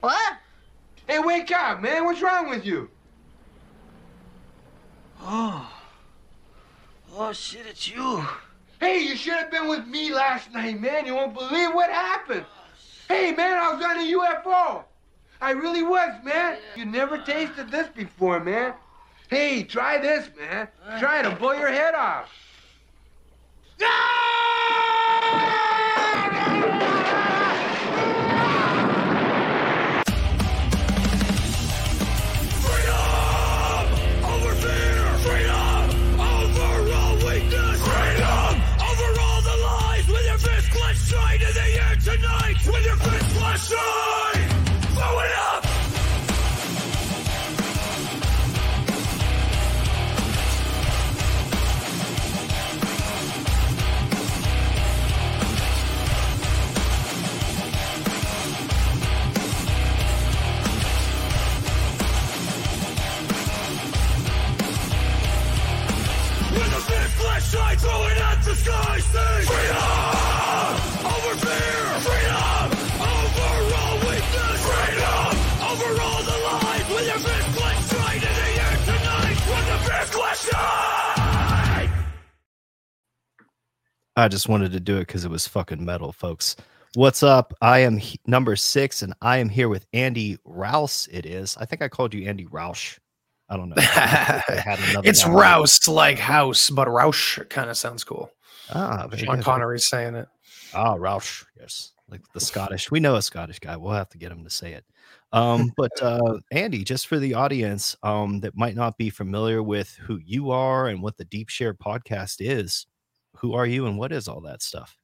What? Hey, wake up, man. What's wrong with you? Oh. Oh, shit, it's you. Hey, you should have been with me last night, man. You won't believe what happened. Hey, man, I was on a UFO. I really was, man. You never tasted this before, man. Hey, try this, man. Try to blow your head off. over sky. Sing freedom over fear, freedom over all weakness, freedom over all the lies. With your fist clenched tight in the air tonight, with the fist clenched. I just wanted to do it because it was fucking metal, folks. What's up? I am he- number six, and I am here with Andy Rouse. It is. I think I called you Andy Roush. I don't know. I it's. Rouse like house, but Roush kind of sounds cool. Ah, very Sean good. Connery's saying it. Ah, Roush. Yes, like the Scottish. We know a Scottish guy. We'll have to get him to say it. Um, but uh, Andy, just for the audience um, that might not be familiar with who you are and what the Deep Share podcast is, who are you and what is all that stuff?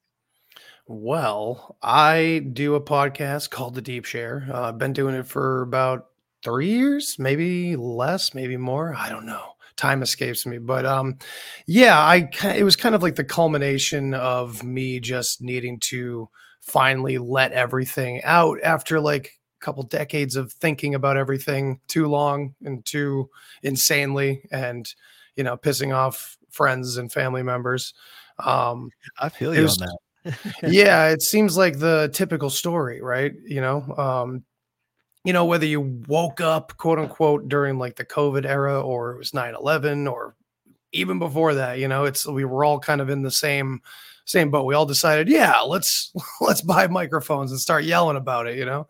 Well, I do a podcast called The Deep Share. Uh, I've been doing it for about three years, maybe less, maybe more. I don't know. Time escapes me, but um, yeah, I it was kind of like the culmination of me just needing to finally let everything out after like a couple decades of thinking about everything too long and too insanely, and you know, pissing off friends and family members. Um, I feel you was- on that. yeah, it seems like the typical story, right? You know, um, you know, whether you woke up, quote unquote, during like the COVID era or it was 9-11 or even before that, you know, it's we were all kind of in the same same boat. We all decided, yeah, let's let's buy microphones and start yelling about it, you know.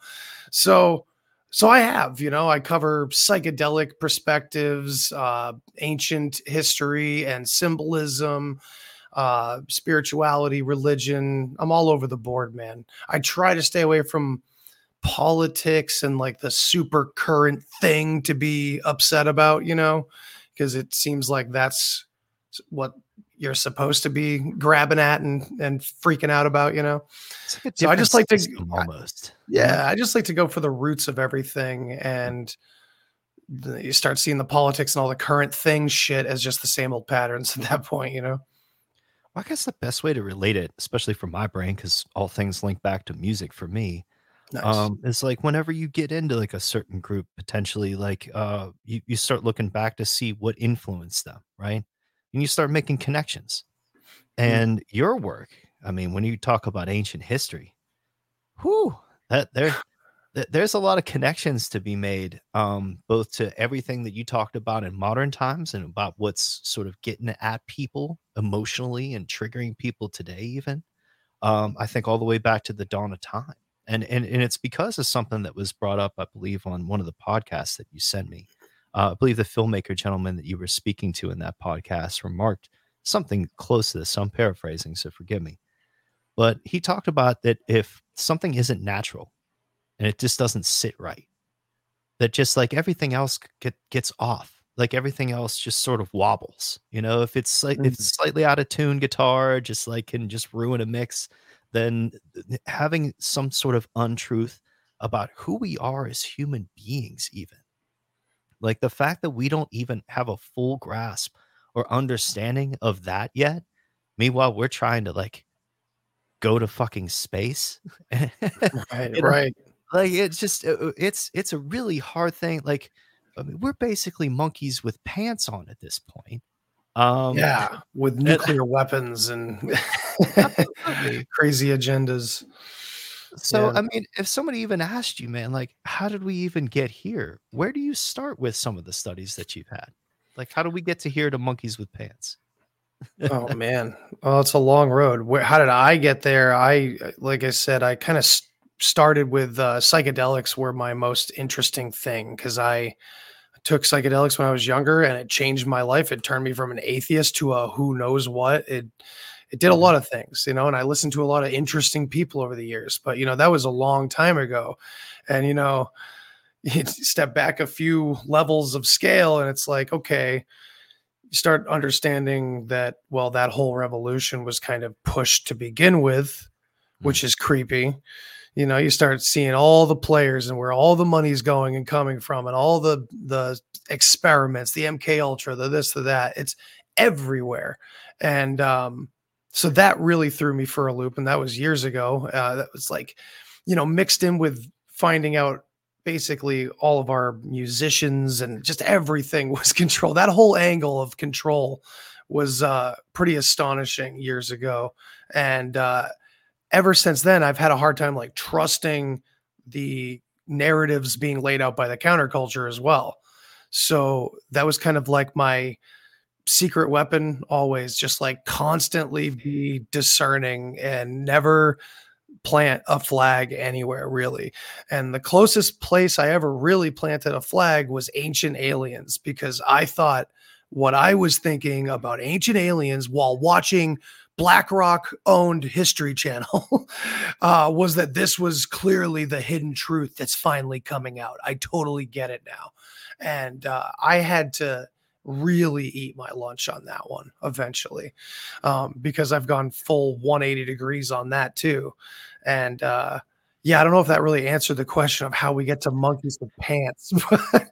So so I have, you know, I cover psychedelic perspectives, uh, ancient history and symbolism, uh, spirituality, religion. I'm all over the board, man. I try to stay away from politics and like the super current thing to be upset about, you know, because it seems like that's what you're supposed to be grabbing at and and freaking out about, you know. Like So I just like to- almost. Yeah, I just like to go for the roots of everything and you start seeing the politics and all the current thing shit as just the same old patterns at that point, you know. Well, I guess the best way to relate it, especially for my brain, because all things link back to music for me, Nice. um, is like whenever you get into like a certain group, potentially like uh, you, you start looking back to see what influenced them, right? And you start making connections. And your work, I mean, when you talk about ancient history, whew, that there, th- there's a lot of connections to be made, um, both to everything that you talked about in modern times and about what's sort of getting at people emotionally and triggering people today, even. Um, I think all the way back to the dawn of time. And, and and it's because of something that was brought up, I believe, on one of the podcasts that you sent me. Uh, I believe the filmmaker gentleman that you were speaking to in that podcast remarked something close to this. So I'm paraphrasing, so forgive me. But he talked about that if something isn't natural and it just doesn't sit right, that just like everything else get, gets off, like everything else just sort of wobbles. You know, if it's like if it's slightly out of tune guitar, just like can just ruin a mix, then having some sort of untruth about who we are as human beings, even like the fact that we don't even have a full grasp or understanding of that yet. Meanwhile, we're trying to like go to fucking space. Right, right. like it's just uh, uh, it's it's a really hard thing like I mean, we're basically monkeys with pants on at this point um yeah, with nuclear weapons and crazy agendas. So Yeah. I mean, if somebody even asked you, man, like, how did we even get here? Where do you start with some of the studies that you've had? Like, how do we get to here to monkeys with pants? oh man well it's a long road where how did i get there i like i said i kind of s- started with uh, psychedelics were my most interesting thing because i took psychedelics when i was younger and it changed my life. It turned me from an atheist to a who knows what. It it did a mm-hmm. lot of things you know and i listened to a lot of interesting people over the years but you know that was a long time ago. And you know you step back a few levels of scale and it's like okay you start understanding that well that whole revolution was kind of pushed to begin with which mm. is creepy you know you start seeing all the players and where all the money's going and coming from and all the the experiments the mk ultra the this the that it's everywhere. And um so that really threw me for a loop and that was years ago. Uh, that was like you know mixed in with finding out basically all of our musicians and just everything was control that whole angle of control was uh pretty astonishing years ago. And uh ever since then i've had a hard time like trusting the narratives being laid out by the counterculture as well. So that was kind of like my secret weapon always just like constantly be discerning and never plant a flag anywhere really. And the closest place i ever really planted a flag was ancient aliens because i thought what i was thinking about ancient aliens while watching blackrock owned history channel uh, was that this was clearly the hidden truth that's finally coming out i totally get it now and uh, i had to really eat my lunch on that one eventually um, because I've gone full 180 degrees on that too. And uh, yeah, I don't know if that really answered the question of how we get to monkeys with pants. but,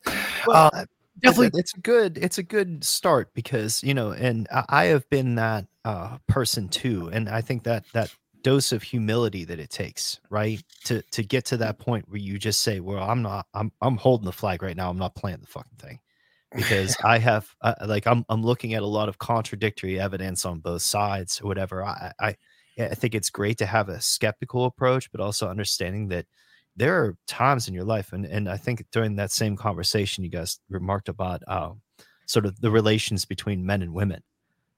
Well, uh, I- definitely, it's a good it's a good start because you know and I, I have been that uh person too and i think that that dose of humility that it takes right to to get to that point where you just say well i'm not i'm i'm holding the flag right now i'm not playing the fucking thing because i have uh, like i'm i'm looking at a lot of contradictory evidence on both sides or whatever i i i think it's great to have a skeptical approach but also understanding that there are times in your life and and i think during that same conversation you guys remarked about um sort of the relations between men and women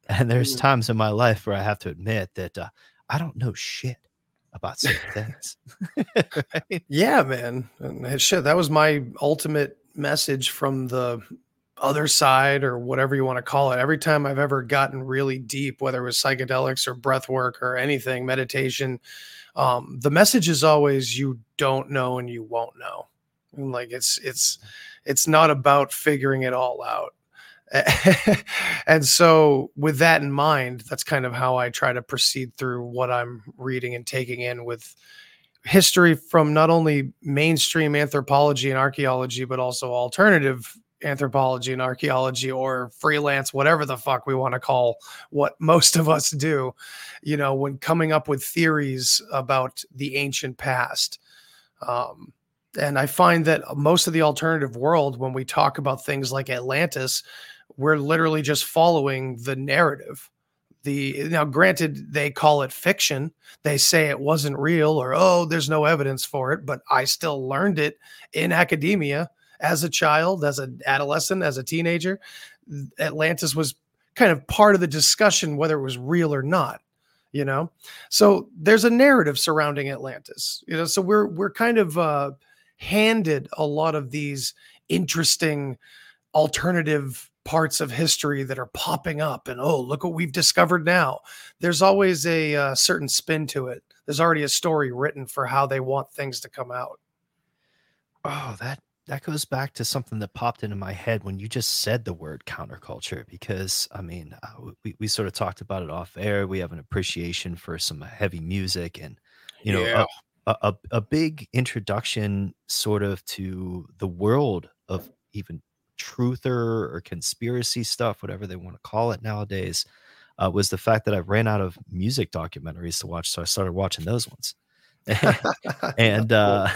and there's Mhm. times in my life where i have to admit that uh, i don't know shit about certain things right? yeah, man. And shit, that was my ultimate message from the other side or whatever you want to call it. Every time I've ever gotten really deep, whether it was psychedelics or breath work or anything, meditation, um, the message is always you don't know and you won't know. And like it's it's it's not about figuring it all out. and so with that in mind, that's kind of how I try to proceed through what I'm reading and taking in with history from not only mainstream anthropology and archaeology, but also alternative anthropology and archaeology or freelance, whatever the fuck we want to call what most of us do, you know, when coming up with theories about the ancient past. Um, and I find that most of the alternative world, when we talk about things like Atlantis, we're literally just following the narrative. The now, granted, they call it fiction. They say it wasn't real, or oh, there's no evidence for it. But I still learned it in academia as a child, as an adolescent, as a teenager. Atlantis was kind of part of the discussion whether it was real or not. You know, so there's a narrative surrounding Atlantis. You know, so we're we're kind of uh, handed a lot of these interesting alternative parts of history that are popping up and oh look what we've discovered now there's always a uh, certain spin to it there's already a story written for how they want things to come out oh that that goes back to something that popped into my head when you just said the word counterculture because i mean uh, we, we sort of talked about it off air we have an appreciation for some heavy music and you know Yeah. a, a, a- a big introduction sort of to the world of even truther or conspiracy stuff whatever they want to call it nowadays uh, was the fact that i ran out of music documentaries to watch so i started watching those ones and uh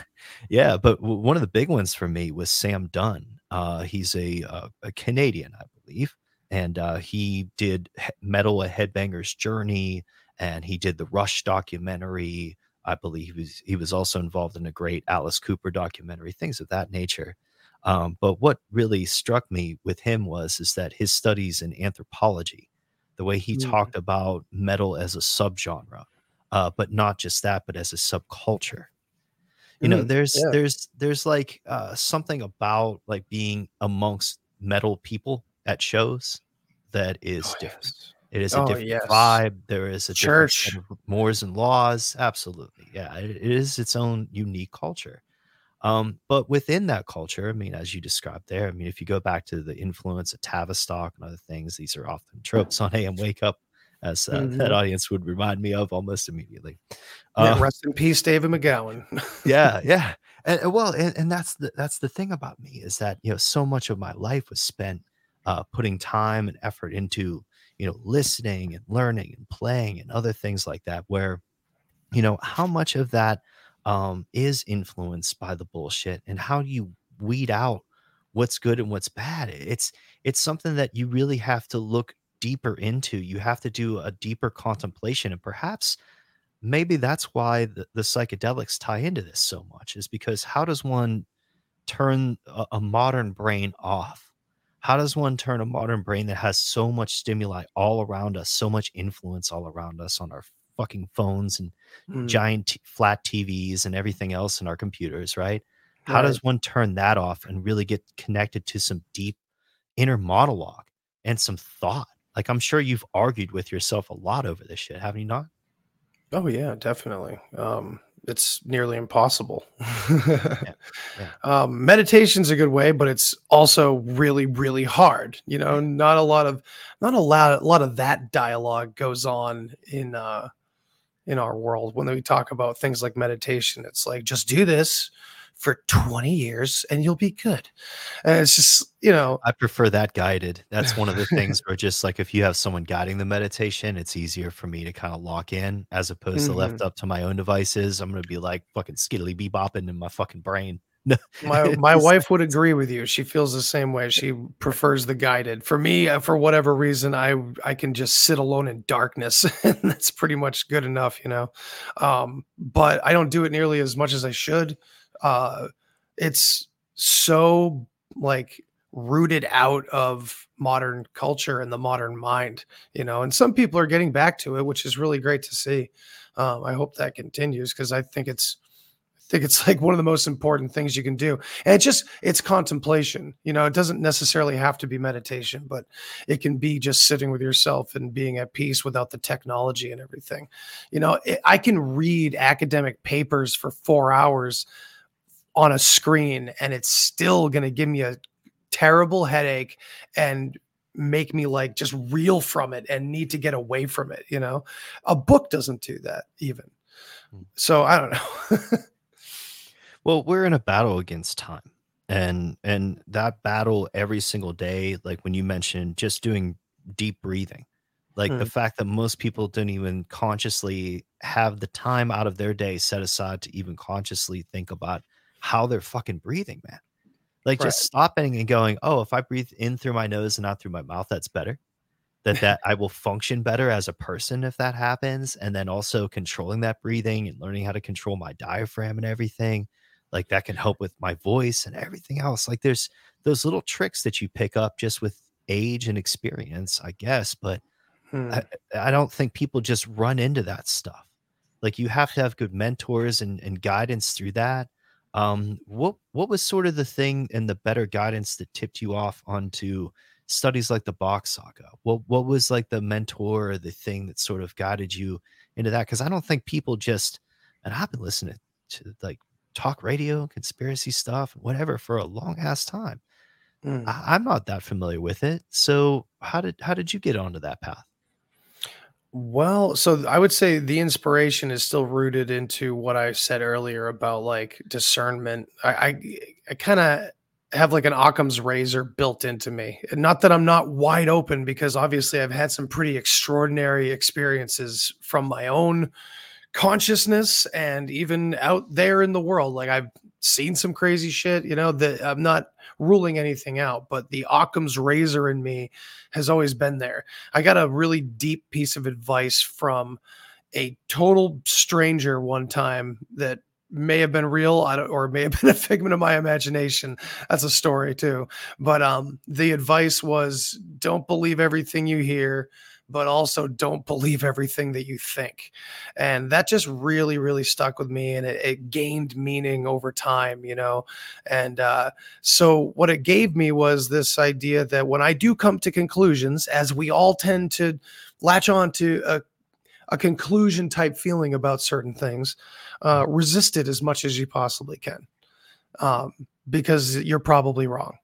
yeah but w- one of the big ones for me was sam dunn uh he's a uh, a canadian i believe and uh he did metal a headbanger's journey and he did the rush documentary I believe he was, he was also involved in a great Alice Cooper documentary, things of that nature. Um, but what really struck me with him was is that his studies in anthropology, the way he Mm. talked about metal as a subgenre, uh, but not just that, but as a subculture. You know, Mm, there's yeah. there's there's like uh, something about like being amongst metal people at shows that is Oh, different. yes. It is a Oh, different yes. vibe. There is a Church. of mores and laws. Absolutely, yeah. It, it is its own unique culture. Um, but within that culture, I mean, as you described there, I mean, if you go back to the influence of Tavistock and other things, these are often tropes on AM Wake Up, as uh, that Mhm. audience would remind me of almost immediately. Yeah, Uh, rest in peace, David McGowan. yeah yeah and well and, and that's the that's the thing about me is that you know so much of my life was spent uh putting time and effort into you know listening and learning and playing and other things like that where you know how much of that um is influenced by the bullshit and how do you weed out what's good and what's bad it's it's something that you really have to look deeper into you have to do a deeper contemplation and perhaps maybe that's why the, the psychedelics tie into this so much is because how does one turn a, a modern brain off? How does one turn a modern brain that has so much stimuli all around us so much influence all around us on our fucking phones and Mm, giant t- flat tvs and everything else in our computers right? How right. does one turn that off and really get connected to some deep inner monologue and some thought like i'm sure you've argued with yourself a lot over this shit haven't you not Oh yeah, definitely. Um, it's nearly impossible. yeah. Um, meditation's a good way, but it's also really, really hard. You know, not a lot of not a lot, a lot of that dialogue goes on in uh in our world when we talk about things like meditation. It's like just do this for 20 years and you'll be good. And it's just, you know, I prefer that guided. That's one of the things where just like if you have someone guiding the meditation, it's easier for me to kind of lock in as opposed to left up to my own devices. I'm gonna be like fucking skiddly bebopping in my fucking brain. my my wife would agree with you. She feels the same way. She prefers the guided. For me, uh, for whatever reason, I I can just sit alone in darkness, and that's pretty much good enough, you know. Um, but I don't do it nearly as much as I should. Uh, it's so like rooted out of modern culture and the modern mind, you know. And some people are getting back to it, which is really great to see. Um, I hope that continues because I think it's I think it's like one of the most important things you can do. And it's just it's contemplation. You know, it doesn't necessarily have to be meditation, but it can be just sitting with yourself and being at peace without the technology and everything. You know, it, I can read academic papers for 4 hours on a screen and it's still going to give me a terrible headache and make me like just reel from it and need to get away from it, you know. A book doesn't do that even. Hmm. So I don't know. Well, we're in a battle against time. And and that battle every single day, like when you mentioned just doing deep breathing, like the Mm. fact that most people don't even consciously have the time out of their day set aside to even consciously think about how they're fucking breathing, man. Like just stopping and going, oh, if I breathe in through my nose and not through my mouth, that's better. That that I will function better as a person if that happens, and then also controlling that breathing and learning how to control my diaphragm and everything like that can help with my voice and everything else like there's those little tricks that you pick up just with age and experience i guess but Hmm. I, I don't think people just run into that stuff like you have to have good mentors and, and guidance through that um what what was sort of the thing and the better guidance that tipped you off onto studies like the Bock saga? What what was like the mentor or the thing that sort of guided you into that? Because i don't think people just and i've been listening to like talk radio conspiracy stuff whatever for a long ass time. Hmm. I, i'm not that familiar with it. So how did how did you get onto that path Well, so I would say the inspiration is still rooted into what I said earlier about like discernment. I I, I kind of have like an Occam's razor built into me. Not that I'm not wide open because obviously I've had some pretty extraordinary experiences from my own consciousness and even out there in the world. Like I've seen some crazy shit, you know, that I'm not ruling anything out, but the Occam's razor in me has always been there. I got a really deep piece of advice from a total stranger one time that may have been real or may have been a figment of my imagination. That's a story too. But um the advice was don't believe everything you hear but also don't believe everything that you think. And that just really really stuck with me and it, it gained meaning over time you know? And uh so what it gave me was this idea that when i do come to conclusions as we all tend to latch on to a a conclusion type feeling about certain things, uh, resist it as much as you possibly can, um, because you're probably wrong,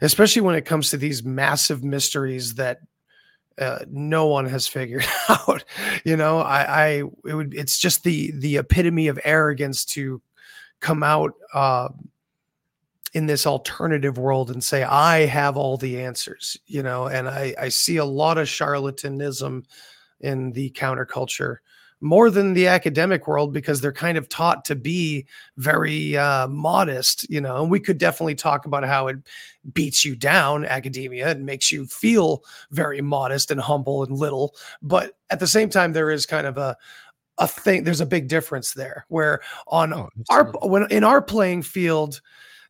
especially when it comes to these massive mysteries that uh, no one has figured out. You know, I, I it would it's just the the epitome of arrogance to come out uh, in this alternative world and say I have all the answers. You know, and I I see a lot of charlatanism in the counterculture more than the academic world because they're kind of taught to be very uh, modest, you know. And we could definitely talk about how it beats you down, academia, and makes you feel very modest and humble and little. But at the same time, there is kind of a a thing. There's a big difference there, where on Oh, our when in our playing field.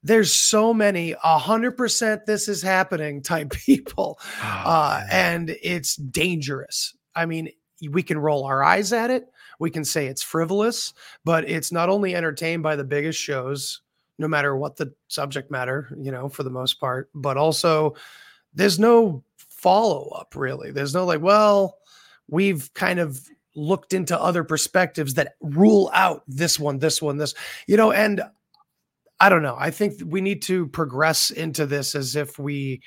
There's so many a hundred percent this is happening type people uh, and it's dangerous. I mean, we can roll our eyes at it, we can say it's frivolous, but it's not only entertained by the biggest shows, no matter what the subject matter, you know, for the most part, but also there's no follow up really. There's no like, well, we've kind of looked into other perspectives that rule out this one, this one, this, you know, and I don't know. I think we need to progress into this as if we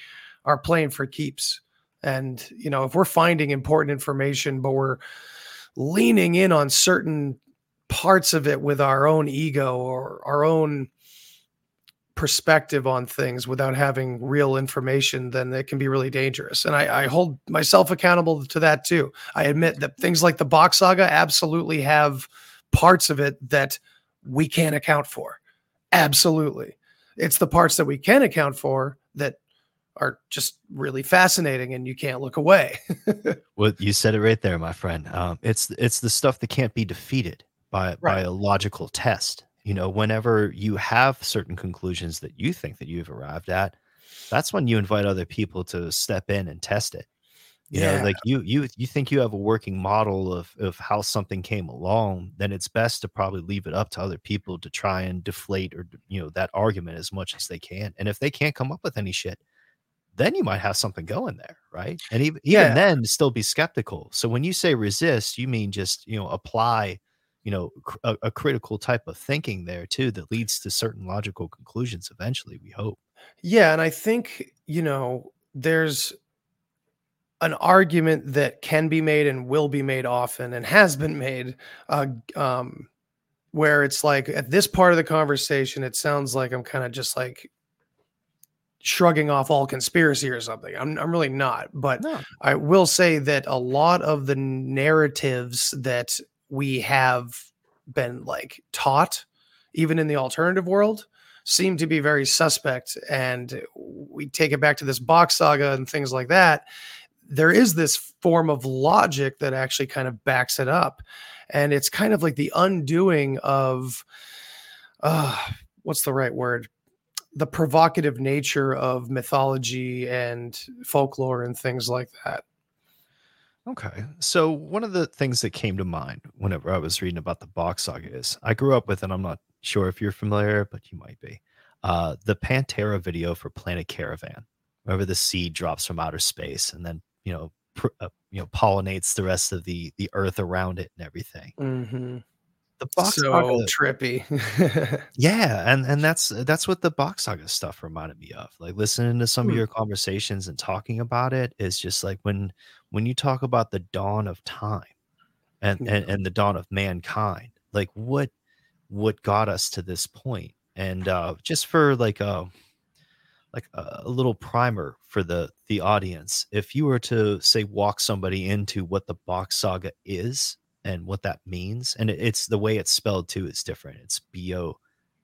are playing for keeps. And, you know, if we're finding important information, but we're leaning in on certain parts of it with our own ego or our own perspective on things without having real information, then it can be really dangerous. And I, I hold myself accountable to that too. I admit that things like the Bock saga absolutely have parts of it that we can't account for. Absolutely. It's the parts that we can account for that are just really fascinating and you can't look away. Well, you said it right there, my friend. Um, it's it's the stuff that can't be defeated by by a logical test. You know, whenever you have certain conclusions that you think that you've arrived at, that's when you invite other people to step in and test it. You know, like you you you think you have a working model of of how something came along, then it's best to probably leave it up to other people to try and deflate or you know that argument as much as they can. And if they can't come up with any shit, then you might have something going there, right? And even even Yeah. then, still be skeptical. So when you say resist, you mean just you know apply, you know, a, a critical type of thinking there too that leads to certain logical conclusions. Eventually, we hope. Yeah, and I think, you know, there's an argument that can be made and will be made often and has been made uh um where it's like at this part of the conversation it sounds like I'm kind of just like shrugging off all conspiracy or something. I'm I'm really not, but No, I will say that a lot of the narratives that we have been like taught, even in the alternative world, seem to be very suspect. And we take it back to this Bock saga and things like that. There is this form of logic that actually kind of backs it up. And it's kind of like the undoing of uh what's the right word? The provocative nature of mythology and folklore and things like that. Okay. So one of the things that came to mind whenever I was reading about the Bock saga is I grew up with, and I'm not sure if you're familiar, but you might be, uh, the Pantera video for Planet Caravan, wherever the seed drops from outer space and then you know pr- uh, you know pollinates the rest of the the earth around it and everything. Mm-hmm. The box so saga, trippy. yeah, and and that's that's what the Bock saga stuff reminded me of. Like listening to some Hmm. of your conversations and talking about it is just like when when you talk about the dawn of time and and, Yeah. and the dawn of mankind, like what what got us to this point, and uh, just for like a like a, a little primer for the the audience, if you were to say walk somebody into what the Bock saga is and what that means, and it, it's the way it's spelled too is different. It's B O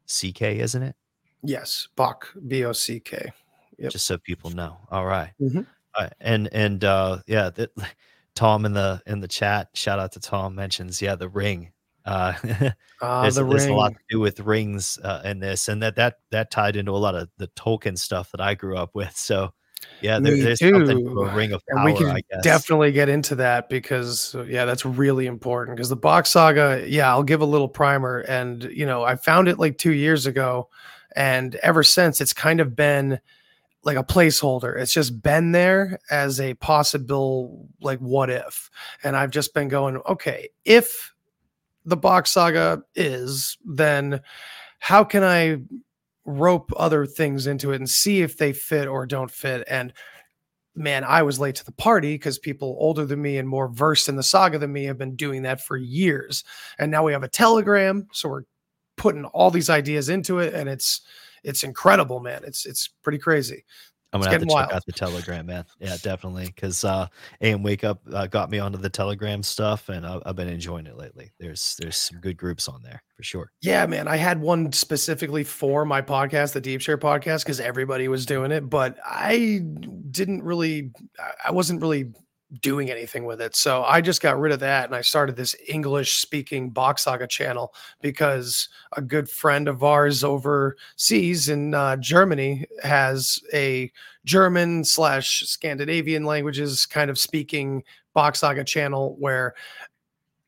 C K, isn't it? yes, Bock, B O C K. Yep. Just so people know. All right. Mhm. Uh, and and uh, yeah, that, Tom in the in the chat, shout out to Tom mentions, yeah, the ring. Uh, Ah, there's, the there's a lot to do with rings uh, in this, and that that that tied into a lot of the Tolkien stuff that I grew up with. So, yeah, there, there's something to a ring of And power. we can I guess. definitely get into that because uh, yeah, that's really important because the Bock saga, yeah, I'll give a little primer and you know, I found it like 2 years ago and ever since it's kind of been like a placeholder. It's just been there as a possible like what if. And I've just been going, okay, if the Bock saga is, then how can I rope other things into it and see if they fit or don't fit? And man, I was late to the party because people older than me and more versed in the saga than me have been doing that for years. And now we have a telegram, so we're putting all these ideas into it, and it's it's incredible, man. It's it's pretty crazy. I'm gonna have to getting check out the Telegram, man. Yeah, definitely, because uh, AM Wake Up uh, got me onto the Telegram stuff, and I, I've been enjoying it lately. There's there's some good groups on there for sure. Yeah, man. I had one specifically for my podcast, the Deep Share podcast, because everybody was doing it, but I didn't really, I wasn't really doing anything with it. So I just got rid of that and I started this English speaking Bock Saga channel because a good friend of ours overseas in uh, Germany has a German slash Scandinavian languages kind of speaking Bock Saga channel where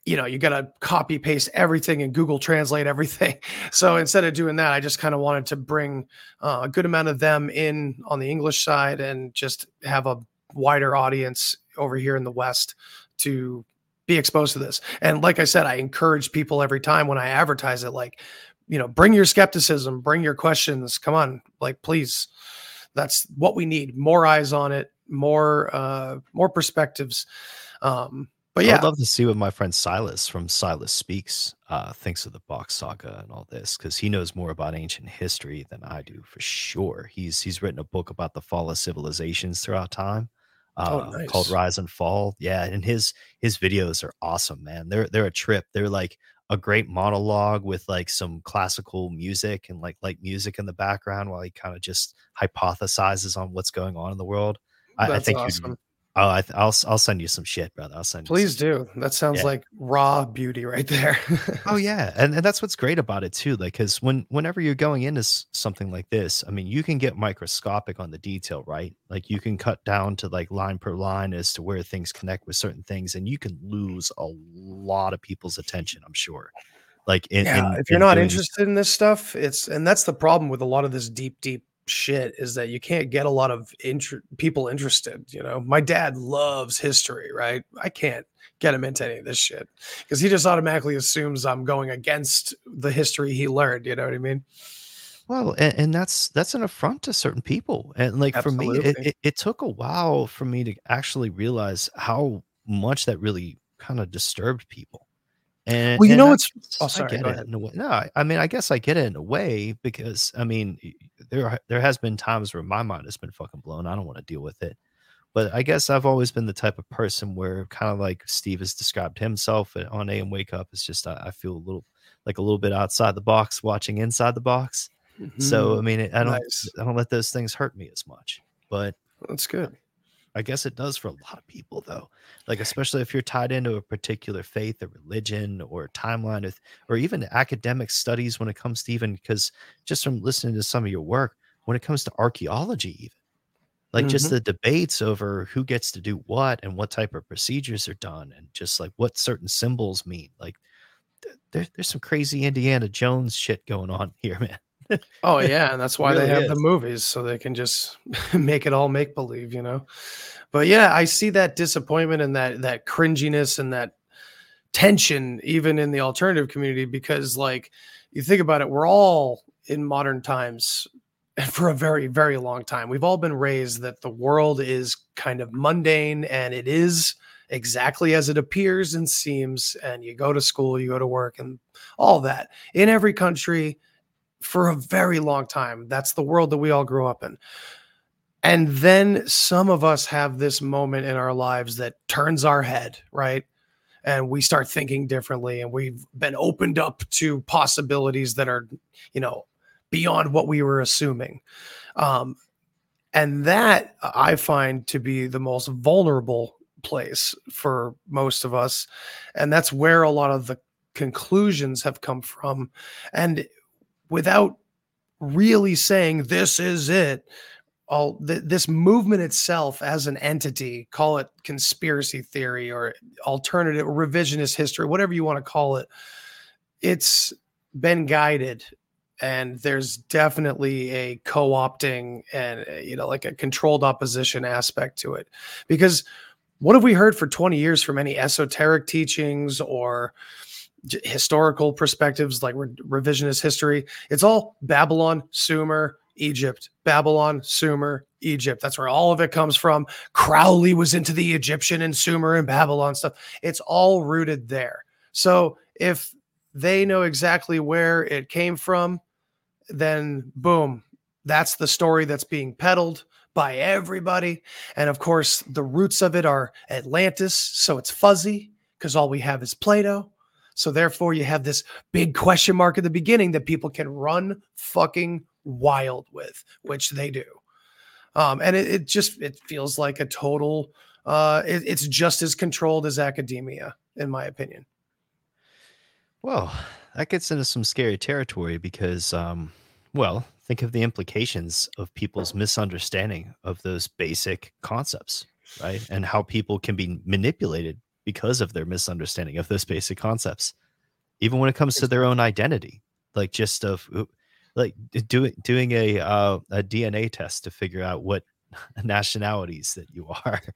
you know, you got to copy paste everything and Google Translate everything. So instead of doing that, I just kind of wanted to bring uh, a good amount of them in on the English side and just have a wider audience over here in the West to be exposed to this. And like I said, I encourage people every time when I advertise it, like, you know, bring your skepticism, bring your questions. Come on, like, please. That's what we need. More eyes on it, more, uh, more perspectives. Um, but yeah, I'd love to see what my friend Silas from Silas Speaks uh, thinks of the Bock Saga and all this, because he knows more about ancient history than I do for sure. He's he's written a book about the fall of civilizations throughout time, Oh, uh, called. Rise and Fall. Yeah, and his his videos are awesome, man. They're they're a trip. They're like a great monologue with like some classical music and like like music in the background while he kind of just hypothesizes on what's going on in the world. I, I think awesome. Oh, I th- I'll send you some shit, brother. I'll send. you Please do. That sounds Yeah. like raw beauty right there. Oh yeah, and, and that's what's great about it too. Like, because when whenever you're going into something like this, I mean, you can get microscopic on the detail, right? Like, you can cut down to like line per line as to where things connect with certain things, and you can lose a lot of people's attention. I'm sure. Like, in, yeah, in- if you're not interested in this stuff, it's and that's the problem with a lot of this deep, deep shit is that you can't get a lot of inter- people interested. You know, my dad loves history, right? I can't get him into any of this shit because he just automatically assumes I'm going against the history he learned. You know what I mean? Well, and, and that's that's an affront to certain people. And like for me, it, it, it took a while for me to actually realize how much that really kind of disturbed people. And Well, you and know I what's- guess oh, I get it in a way. No, I, mean, I guess I get it in a way because I mean, there are- there has been times where my mind has been fucking blown. I don't want to deal with it. But I guess I've always been the type of person where kind of like Steve has described himself uh, on AM Wake Up. It's just I, I feel a little like a little bit outside the box, watching inside the box. So I mean, I don't Nice. I don't let those things hurt me as much. But that's good. I guess it does for a lot of people though. Like especially if you're tied into a particular faith or religion or timeline with or even academic studies when it comes to even because just from listening to some of your work, when it comes to archaeology even. Like just mm-hmm. the debates over who gets to do what and what type of procedures are done and just like what certain symbols mean. Like th- there, there's some crazy Indiana Jones shit going on here, man. Oh yeah, and that's why they have is. the movies so they can just make it all make believe, you know. But yeah, I see that disappointment and that that cringiness and that tension even in the alternative community because like you think about it, we're all in modern times and for a very very long time. We've all been raised that the world is kind of mundane and it is exactly as it appears and seems and you go to school, you go to work and all that. In every country for a very long time. That's the world that we all grew up in. And then some of us have this moment in our lives that turns our head, right? And we start thinking differently and we've been opened up to possibilities that are, you know, beyond what we were assuming. Um, and that I find to be the most vulnerable place for most of us. And that's where a lot of the conclusions have come from. And without really saying this is it, all th- this movement itself as an entity, call it conspiracy theory or alternative or revisionist history, whatever you want to call it, it's been guided. And there's definitely a co-opting and you know like a controlled opposition aspect to it. Because what have we heard for 20 years from any esoteric teachings or historical perspectives like re- revisionist history. It's all babylon sumer egypt babylon sumer egypt. That's where all of it comes from. Crowley was into the egyptian and sumer and babylon stuff. It's all rooted there. So if they know exactly where it came from then boom, that's the story that's being peddled by everybody. And of course, the roots of it are Atlantis, so it's fuzzy because all we have is Plato. So therefore, you have this big question mark at the beginning that people can run fucking wild with, which they do. Um, and it, it just it feels like a total. Uh, it, it's just as controlled as academia, in my opinion. Well, that gets into some scary territory because, um, well, think of the implications of people's misunderstanding of those basic concepts, right? And how people can be manipulated because of their misunderstanding of those basic concepts, even when it comes to their own identity, like just of like doing doing a uh, a DNA test to figure out what nationalities that you are.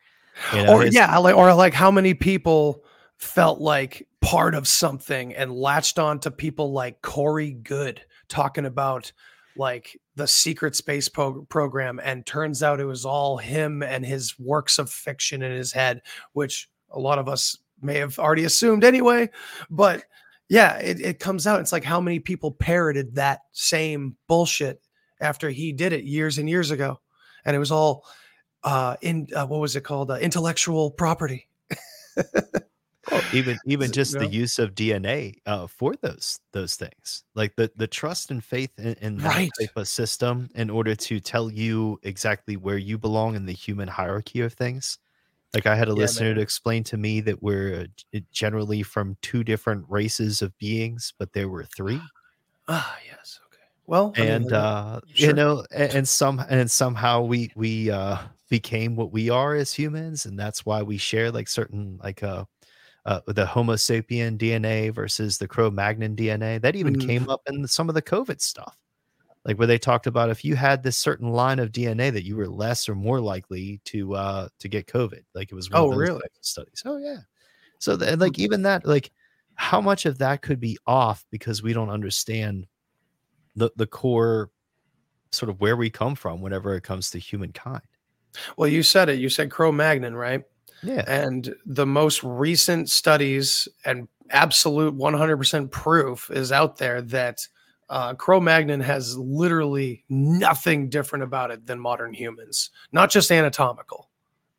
You know, or yeah, like or like how many people felt like part of something and latched on to people like Corey Goode talking about like the secret space pro- program and turns out it was all him and his works of fiction in his head which a lot of us may have already assumed anyway but yeah it, it comes out it's like how many people parroted that same bullshit after he did it years and years ago. And it was all uh in uh, what was it called? Uh, intellectual property. Well, even even just you the use of DNA uh, for those those things, like the the trust and faith in, in that Right. type of system, in order to tell you exactly where you belong in the human hierarchy of things. Like I had a Yeah, listener man. to explain to me that we're uh, generally from two different races of beings, but there were three, ah yes okay well I mean, and uh, sure. you know, and, and some and somehow we we uh, became what we are as humans, and that's why we share like certain like uh uh, the Homo sapien DNA versus the Cro-Magnon DNA. That even Mhm. came up in some of the COVID stuff, like where they talked about if you had this certain line of DNA that you were less or more likely to uh, to get COVID. Like it was one Oh, really? studies. Oh yeah. So th- like even that like how much of that could be off because we don't understand the the core sort of where we come from whenever it comes to humankind. well you said it you said cro-magnon right Yeah. and the most recent studies and absolute 100% proof is out there that uh, cro-magnon has literally nothing different about it than modern humans not just anatomical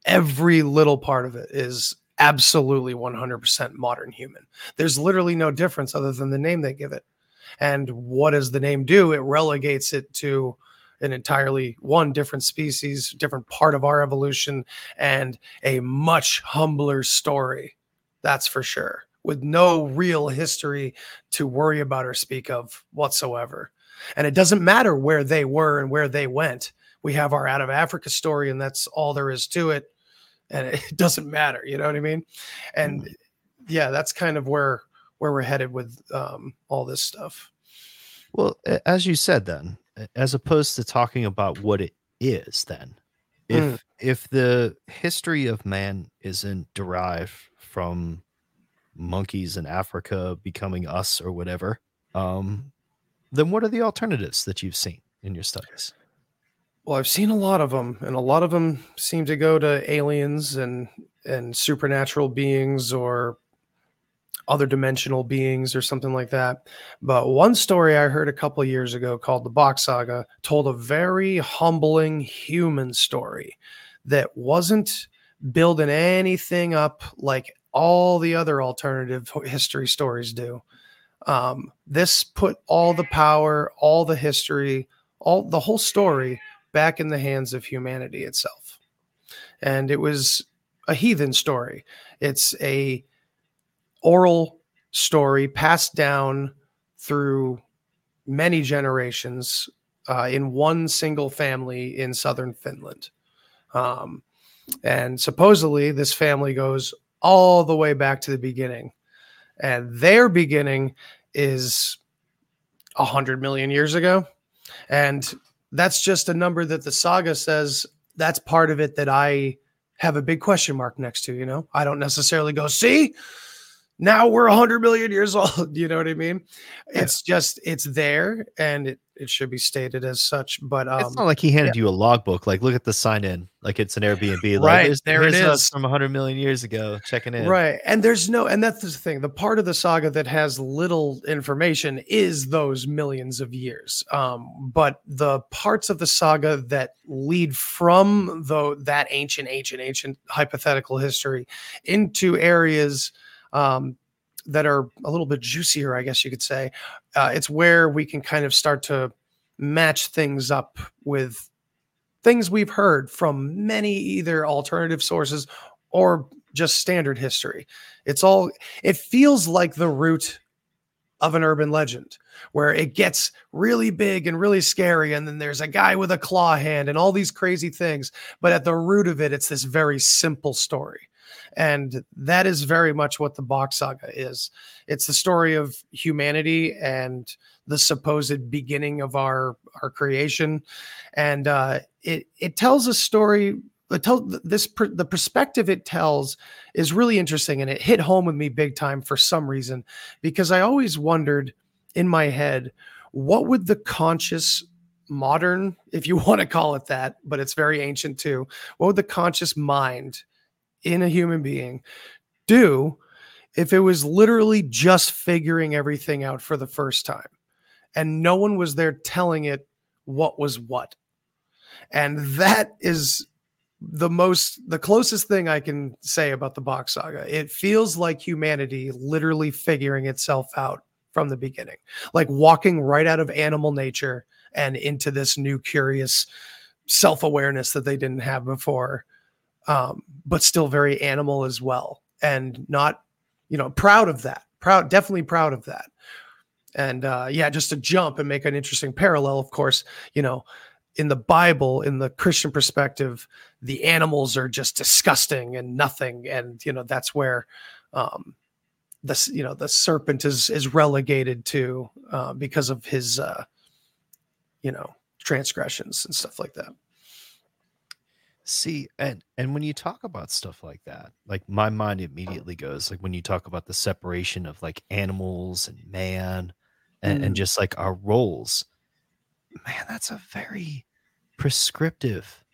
every little part of it is absolutely 100% modern human there's literally no difference other than the name they give it and what does the name do it relegates it to an entirely one different species different part of our evolution and a much humbler story. That's for sure. With no real history to worry about or speak of whatsoever. And it doesn't matter where they were and where they went. We have our out of Africa story, and that's all there is to it. And it doesn't matter. You know what I mean? And yeah, that's kind of where where we're headed with um, all this stuff. Well, as you said, then, as opposed to talking about what it is, then, if Mm. if the history of man isn't derived from monkeys in Africa becoming us or whatever, um, then what are the alternatives that you've seen in your studies? Well, I've seen a lot of them, and a lot of them seem to go to aliens and and supernatural beings or other dimensional beings or something like that. But one story I heard a couple years ago called the Bock Saga told a very humbling human story that wasn't building anything up like all the other alternative history stories do. Um, this put all the power, all the history, all the whole story back in the hands of humanity itself. And it was a heathen story. It's a oral story passed down through many generations uh, in one single family in southern Finland. Um, and supposedly, this family goes all the way back to the beginning. And their beginning is a hundred million years ago. And that's just a number that the saga says that's part of it that I have a big question mark next to, you know? I don't necessarily go, see, now we're 100 million years old you know what i mean Yeah. it's just it's there and it, it should be stated as such but um it's not like he handed you a logbook. Like, look at the sign in. Like it's an Airbnb. Like, Right, there it is. from 100 million years ago. Checking in. right and there's no and that's the thing the part of the saga that has little information is those millions of years um but the parts of the saga that lead from though that ancient ancient ancient hypothetical history into areas um that are a little bit juicier i guess you could say uh, it's where we can kind of start to match things up with things we've heard from many either alternative sources or just standard history. It's all it feels like the root of an urban legend where it gets really big and really scary and then there's a guy with a claw hand and all these crazy things but at the root of it it's this very simple story and that is very much what the Bock saga is. It's the story of humanity and the supposed beginning of our our creation. And uh it it tells a story it tells this the perspective it tells is really interesting and it hit home with me big time for some reason because I always wondered in my head what would the conscious modern if you want to call it that but it's very ancient too what would the conscious mind in a human being do if it was literally just figuring everything out for the first time. And no one was there telling it what was what. And that is the most the closest thing i can say about the Bock saga. It feels like humanity literally figuring itself out from the beginning like walking right out of animal nature and into this new curious self-awareness that they didn't have before um, but still very animal as well. And not you know proud of that proud definitely proud of that. And uh, yeah just to jump and make an interesting parallel of course you know in the bible in the christian perspective the animals are just disgusting and nothing. And you know that's where um this you know the serpent is is relegated to uh, because of his uh you know transgressions and stuff like that See, and and when you talk about stuff like that, like my mind immediately goes like when you talk about the separation of like animals and man and, and Mm. just like our roles, man, that's a very prescriptive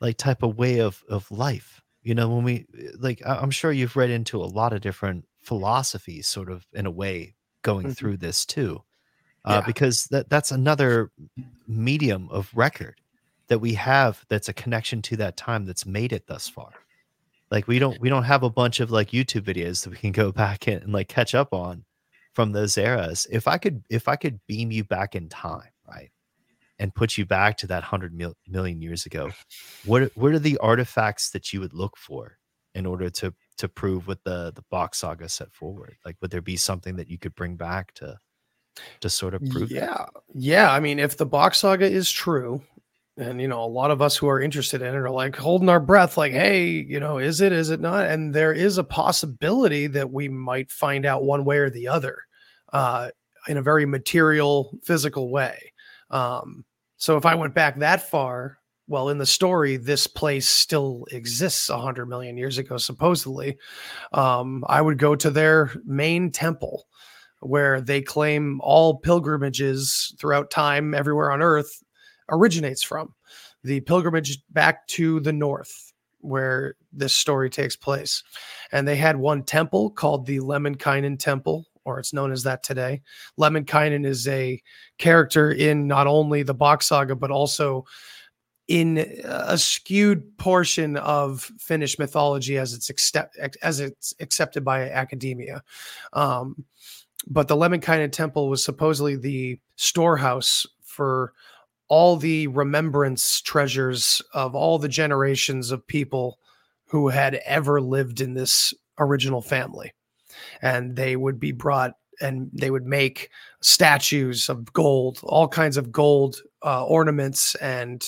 like type of way of of life. You know, when we like I- I'm sure you've read into a lot of different philosophies sort of in a way going Mhm. through this too. Uh, Yeah. because that that's another medium of record that we have that's a connection to that time that's made it thus far. Like we don't we don't have a bunch of like youtube videos that we can go back in and like catch up on from those eras. If i could if i could beam you back in time right and put you back to that 100 mil- million years ago what what are the artifacts that you would look for in order to to prove what the the Bock saga set forward? Like would there be something that you could bring back to to sort of prove yeah. Yeah i mean if the Bock saga is true and you know a lot of us who are interested in it are like holding our breath like hey you know is it is it not? And there is a possibility that we might find out one way or the other uh in a very material physical way. Um so if i went back that far well in the story this place still exists 100 million years ago supposedly um i would go to their main temple where they claim all pilgrimages throughout time everywhere on earth originates from the pilgrimage back to the north where this story takes place and they had one temple called the lemminkainen temple or it's known as that today lemminkainen is a character in not only the Bock saga but also in a skewed portion of Finnish mythology as it's accept, as it's accepted by academia. Um, but the Lemminkainen temple was supposedly the storehouse for all the remembrance treasures of all the generations of people who had ever lived in this original family. And they would be brought and they would make statues of gold, all kinds of gold uh, ornaments and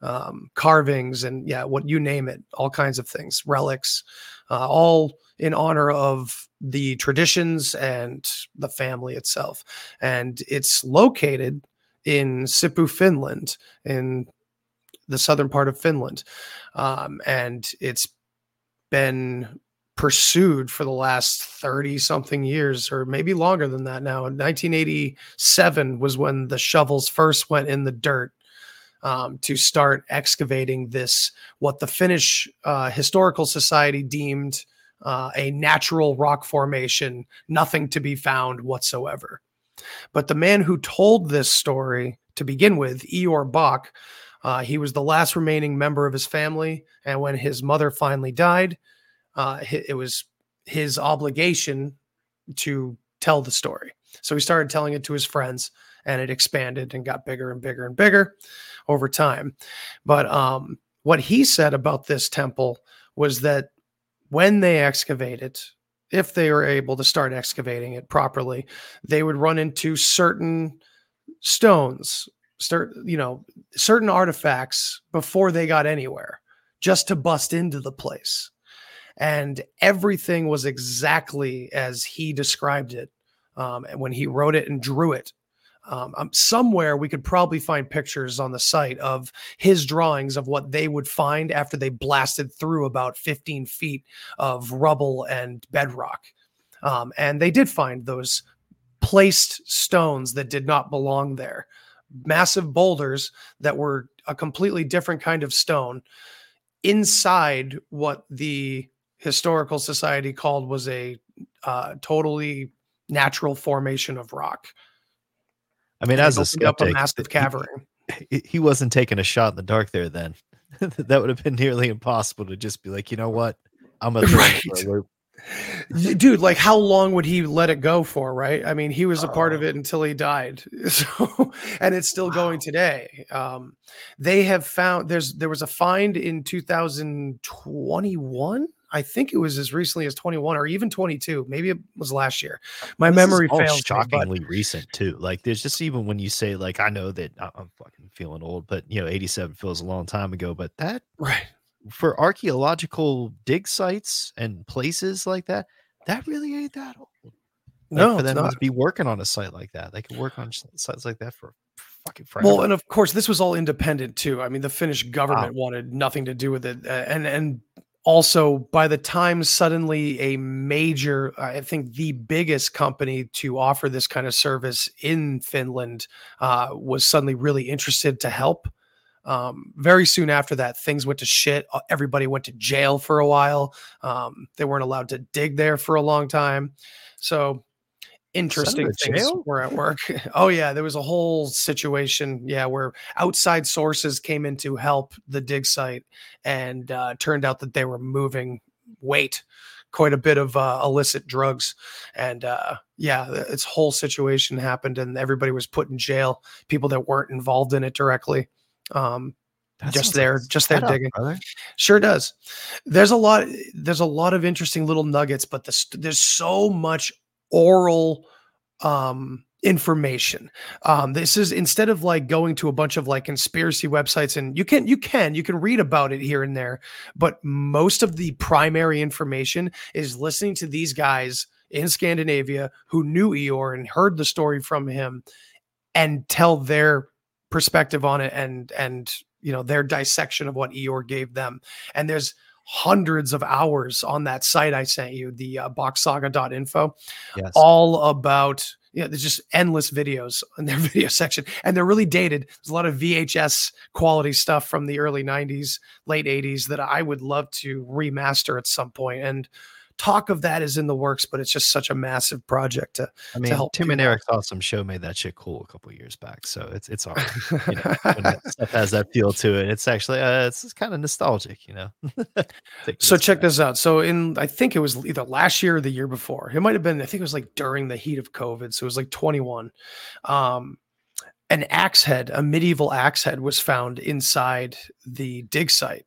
um, carvings, and yeah, what you name it, all kinds of things, relics, uh, all in honor of the traditions and the family itself. And it's located in Sipoo, Finland, in the southern part of Finland. Um, and it's been pursued for the last 30 something years or maybe longer than that now. In 1987 was when the shovels first went in the dirt. Um, to start excavating this, what the Finnish uh, Historical Society deemed uh, a natural rock formation, nothing to be found whatsoever. But the man who told this story to begin with, Ior Bock, uh, he was the last remaining member of his family. And when his mother finally died, uh, it was his obligation to tell the story. So he started telling it to his friends, and it expanded and got bigger and bigger and bigger over time. But um, what he said about this temple was that when they excavate it, if they were able to start excavating it properly, they would run into certain stones, start you know, certain artifacts before they got anywhere, just to bust into the place. And everything was exactly as he described it um, when he wrote it and drew it. Um, um, somewhere we could probably find pictures on the site of his drawings of what they would find after they blasted through about 15 feet of rubble and bedrock. Um, and they did find those placed stones that did not belong there, massive boulders that were a completely different kind of stone inside what the historical society called was a uh, totally natural formation of rock. I mean, as a opened up a skeptic, massive he- cavern. he, he wasn't taking a shot in the dark there. Then that would have been nearly impossible to just be like, you know what, I'm gonna throw him for Right. a dude like how long would he let it go for right i mean he was a part of Oh. it until he died so and it's still going today um they have found there's there was a find in 2021 i think it was as recently as 21 or even 22 maybe it was last year my This is memory fails me, shockingly recent too. Like, there's just even when you say like, I know that I'm fucking feeling old, but you know, 87 feels a long time ago. But that right for archaeological dig sites and places like that, that really ain't that old. Like, no for them not. to be working on a site like that, they could work on sites like that for fucking forever. Well, and of course, this was all independent too. I mean, the Finnish government wanted nothing to do with it, uh, and and also by the time suddenly a major, I think the biggest company to offer this kind of service in Finland uh, was suddenly really interested to help. Um, very soon after that, things went to shit. Uh, Everybody went to jail for a while. Um, they weren't allowed to dig there for a long time. So interesting things were at work. oh yeah, there was a whole situation, yeah, where outside sources came in to help the dig site, and uh, turned out that they were moving weight, quite a bit of uh, illicit drugs, and uh, yeah, th- this whole situation happened, and everybody was put in jail. People that weren't involved in it directly. Um, That just sounds like there- just there digging. brother. Sure does. There's a lot. There's a lot of interesting little nuggets, but the, st- there's so much oral um, information. Um, this is instead of like going to a bunch of like conspiracy websites, and you can you can you can read about it here and there, but most of the primary information is listening to these guys in Scandinavia who knew Ior and heard the story from him, and tell their perspective on it and and you know their dissection of what Ior gave them. And there's hundreds of hours on that site I sent you, the uh, boxsaga.info, Yes. all about you know, there's just endless videos in their video section, and they're really dated. There's a lot of VHS quality stuff from the early 90s, late 80s that I would love to remaster at some point. And talk of that is in the works, but it's just such a massive project to I mean, help Tim and. Eric's awesome show made that shit cool a couple years back. So it's it's all right. You know, when that stuff has that feel to it. It's actually uh, it's, kind of nostalgic, you know. So check back. this out. So in I think it was either last year or the year before. It might have been, I think it was like during the heat of COVID. So it was like 21. Um an axe head, a medieval axe head was found inside the dig site.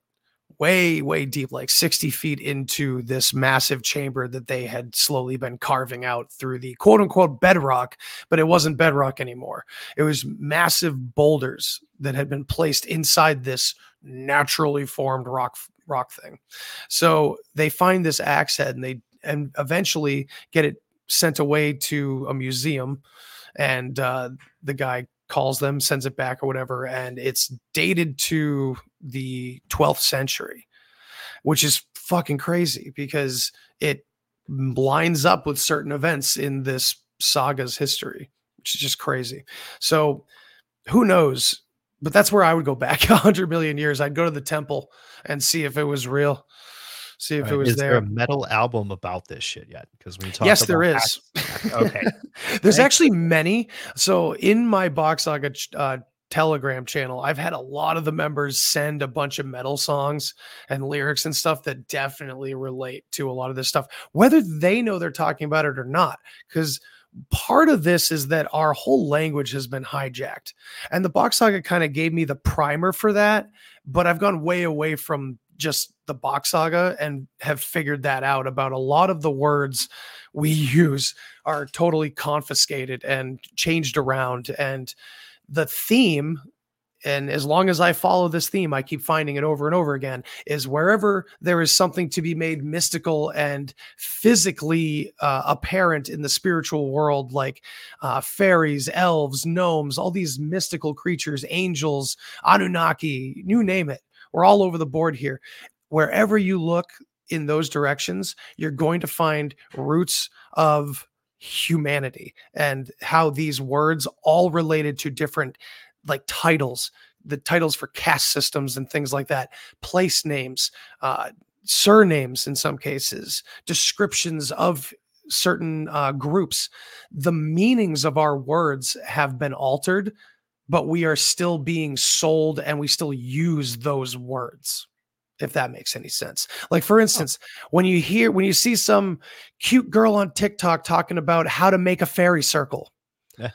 Way, way deep, like 60 feet into this massive chamber that they had slowly been carving out through the quote unquote bedrock, but it wasn't bedrock anymore. It was massive boulders that had been placed inside this naturally formed rock rock thing. So they find this axe head and they and eventually get it sent away to a museum and uh, the guy calls them, sends it back or whatever, and it's dated to the 12th century, which is fucking crazy because it lines up with certain events in this saga's history, which is just crazy. So who knows? But that's where I would go back 100 million years. I'd go to the temple and see if it was real. See if Right. it was Is there there. a metal album about this shit yet? Because we you talk Yes, there is. okay. There's Thank actually many. So in my Bock Saga uh, Telegram channel, I've had a lot of the members send a bunch of metal songs and lyrics and stuff that definitely relate to a lot of this stuff, whether they know they're talking about it or not. Because part of this is that our whole language has been hijacked. And the Bock Saga kind of gave me the primer for that, but I've gone way away from just the Bock Saga and have figured that out about a lot of the words we use are totally confiscated and changed around and the theme and as long as I follow this theme, I keep finding it over and over again. Is wherever there is something to be made mystical and physically uh, apparent in the spiritual world, like uh, fairies, elves, gnomes, all these mystical creatures, angels, Anunnaki, you name it. We're all over the board here. Wherever you look in those directions, you're going to find roots of humanity and how these words all related to different like titles the titles for caste systems and things like that place names uh, surnames in some cases descriptions of certain uh, groups the meanings of our words have been altered but we are still being sold and we still use those words if that makes any sense. Like for oh. instance when you hear when you see some cute girl on tiktok talking about how to make a fairy circle Yeah.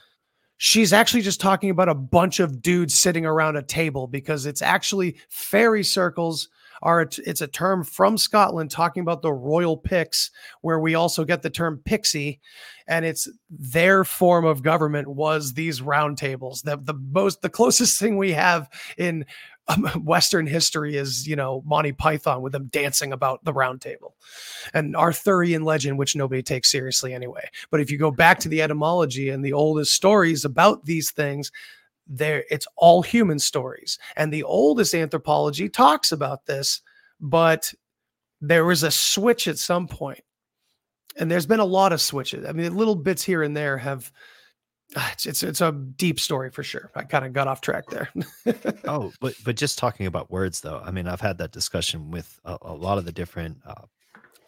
she's actually just talking about a bunch of dudes sitting around a table because it's actually fairy circles are it's a term from Scotland talking about the royal Picts where we also get the term pixie and it's their form of government was these round tables. The the most the closest thing we have in um, western history is you know Monty Python with them dancing about the round table and Arthurian legend, which nobody takes seriously anyway. But if you go back to the etymology and the oldest stories about these things, there it's all human stories. And the oldest anthropology talks about this, but there was a switch at some point. And there's been a lot of switches. I mean, little bits here and there have it's it's, it's a deep story for sure. I kind of got off track there. Oh, but but just talking about words though, I mean, I've had that discussion with a, a lot of the different uh,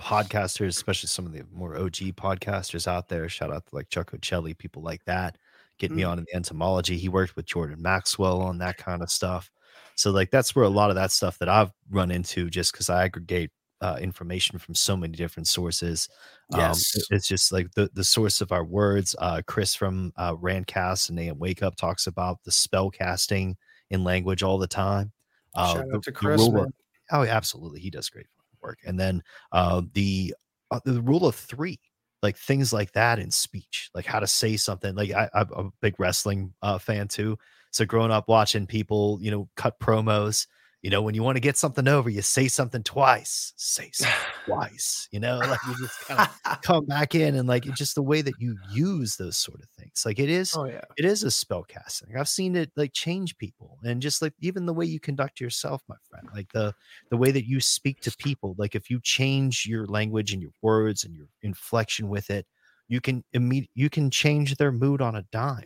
podcasters, especially some of the more OG podcasters out there. Shout out to like Chuck Ochelli, people like that, getting me Mm. on in the entomology. He worked with Jordan Maxwell on that kind of stuff. So like that's where a lot of that stuff that I've run into just because I aggregate uh, information from so many different sources. Um, Yes. it- it's just like the the source of our words. Uh, Chris from uh, Randcast and AM Wake Up talks about the spell casting in language all the time. Uh, Shout out to Chris. of- oh, absolutely, he does great work. And then uh, the uh, the rule of three, like things like that in speech, like how to say something. Like I, I'm a big wrestling uh, fan too, so growing up watching people, you know, cut promos. You know, when you want to get something over, you say something twice. Say something twice. You know, like you just kind of come back in and like just the way that you use those sort of things. Like it is oh yeah. it is a spell casting. I've seen it like change people and just like even the way you conduct yourself, my friend, like the the way that you speak to people. Like if you change your language and your words and your inflection with it, you can immediate you can change their mood on a dime.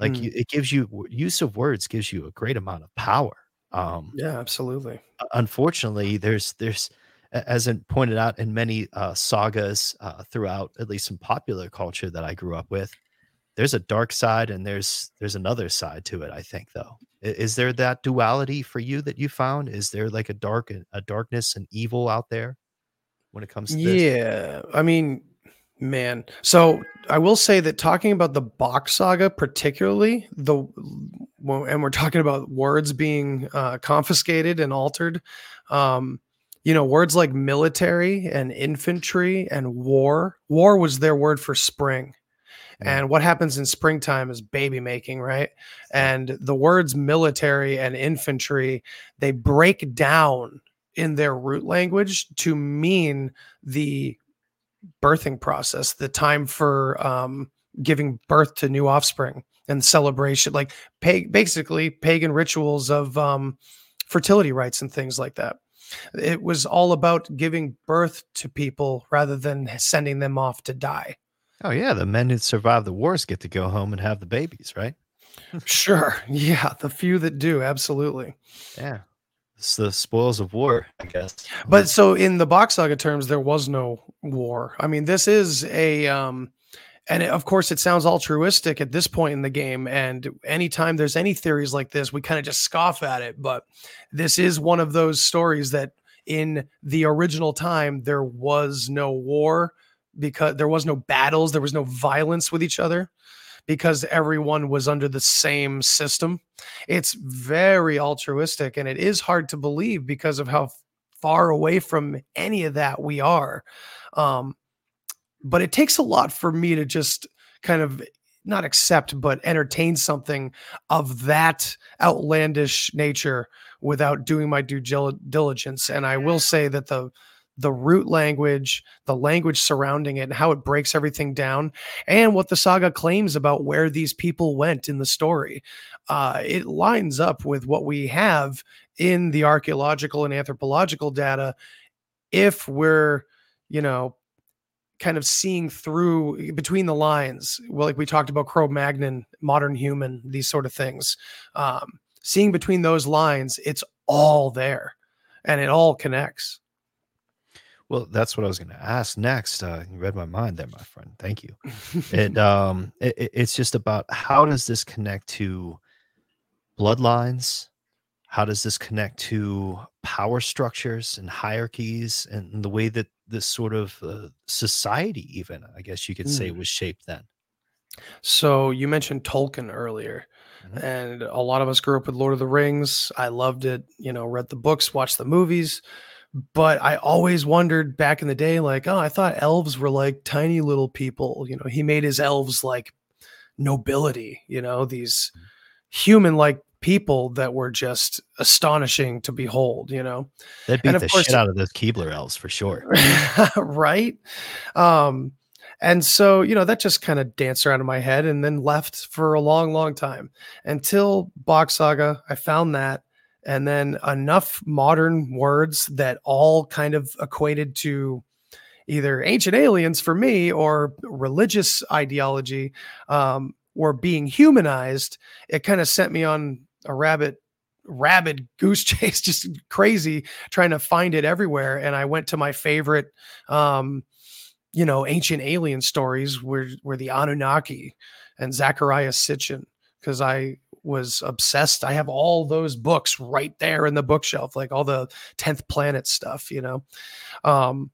Like Mm. you, it gives you use of words gives you a great amount of power. Um, Yeah, absolutely. unfortunately there's there's as it pointed out in many uh, sagas uh, throughout at least some popular culture that i grew up with there's a dark side and there's there's another side to it i think though is there that duality for you that you found is there like a dark a darkness and evil out there when it comes to this Yeah, I mean, man. So I will say that talking about the Bock saga, particularly the and we're talking about words being uh, confiscated and altered, um, you know, words like military and infantry and war. War was their word for spring. And what happens in springtime is baby making, right? And the words military and infantry, they break down in their root language to mean the birthing process, the time for um, giving birth to new offspring and celebration, like pag- basically pagan rituals of um, fertility rites and things like that. It was all about giving birth to people rather than sending them off to die. Oh yeah, the men who survive the wars get to go home and have the babies, right? Sure. Yeah. The few that do. Absolutely. Yeah. It's the spoils of war, I guess. But so in the Bock saga terms, there was no war. I mean, this is a um and it- of course it sounds altruistic at this point in the game. And anytime there's any theories like this, we kind of just scoff at it. But this is one of those stories that in the original time there was no war because there was no battles, there was no violence with each other because everyone was under the same system. It's very altruistic and it is hard to believe because of how far away from any of that we are. Um, but it takes a lot for me to just kind of not accept but entertain something of that outlandish nature without doing my due diligence. And i will say that the the root language the language surrounding it and how it breaks everything down and what the saga claims about where these people went in the story uh, it lines up with what we have in the archaeological and anthropological data if we're you know kind of seeing through between the lines well like we talked about cro-magnon modern human these sort of things um seeing between those lines it's all there and it all connects Well, that's what I was going to ask next. Uh, you read my mind there, my friend. Thank you. It um, it- it's just about how does this connect to bloodlines? How does this connect to power structures and hierarchies and the way that this sort of uh, society, even I guess you could say, was shaped then? so you mentioned tolkien earlier Mhm. and a lot of us grew up with lord of the rings i loved it you know read the books watched the movies but i always wondered back in the day like oh i thought elves were like tiny little people you know he made his elves like nobility you know these human like people that were just astonishing to behold you know That beat the course- shit out of those Keebler elves for sure. right um and so you know that just kind of danced around in my head and then left for a long long time until Bock saga i found that and then enough modern words that all kind of equated to either ancient aliens for me or religious ideology um, were being humanized it kind of sent me on a rabbit rabid goose chase just crazy trying to find it everywhere and i went to my favorite um you know ancient alien stories where where the anunnaki and Zecharia Sitchin because i was obsessed. I have all those books right there in the bookshelf like all the 10th planet stuff you know? Um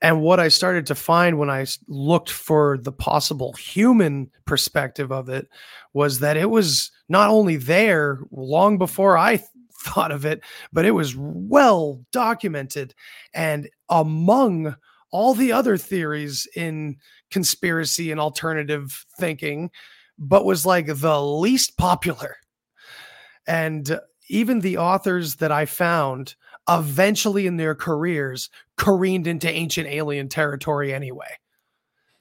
and what i started to find when I looked for the possible human perspective of it was that it was not only there long before i th- thought of it but it was well documented and among all the other theories in conspiracy and alternative thinking, but was like the least popular. And even the authors that I found eventually in their careers careened into ancient alien territory anyway.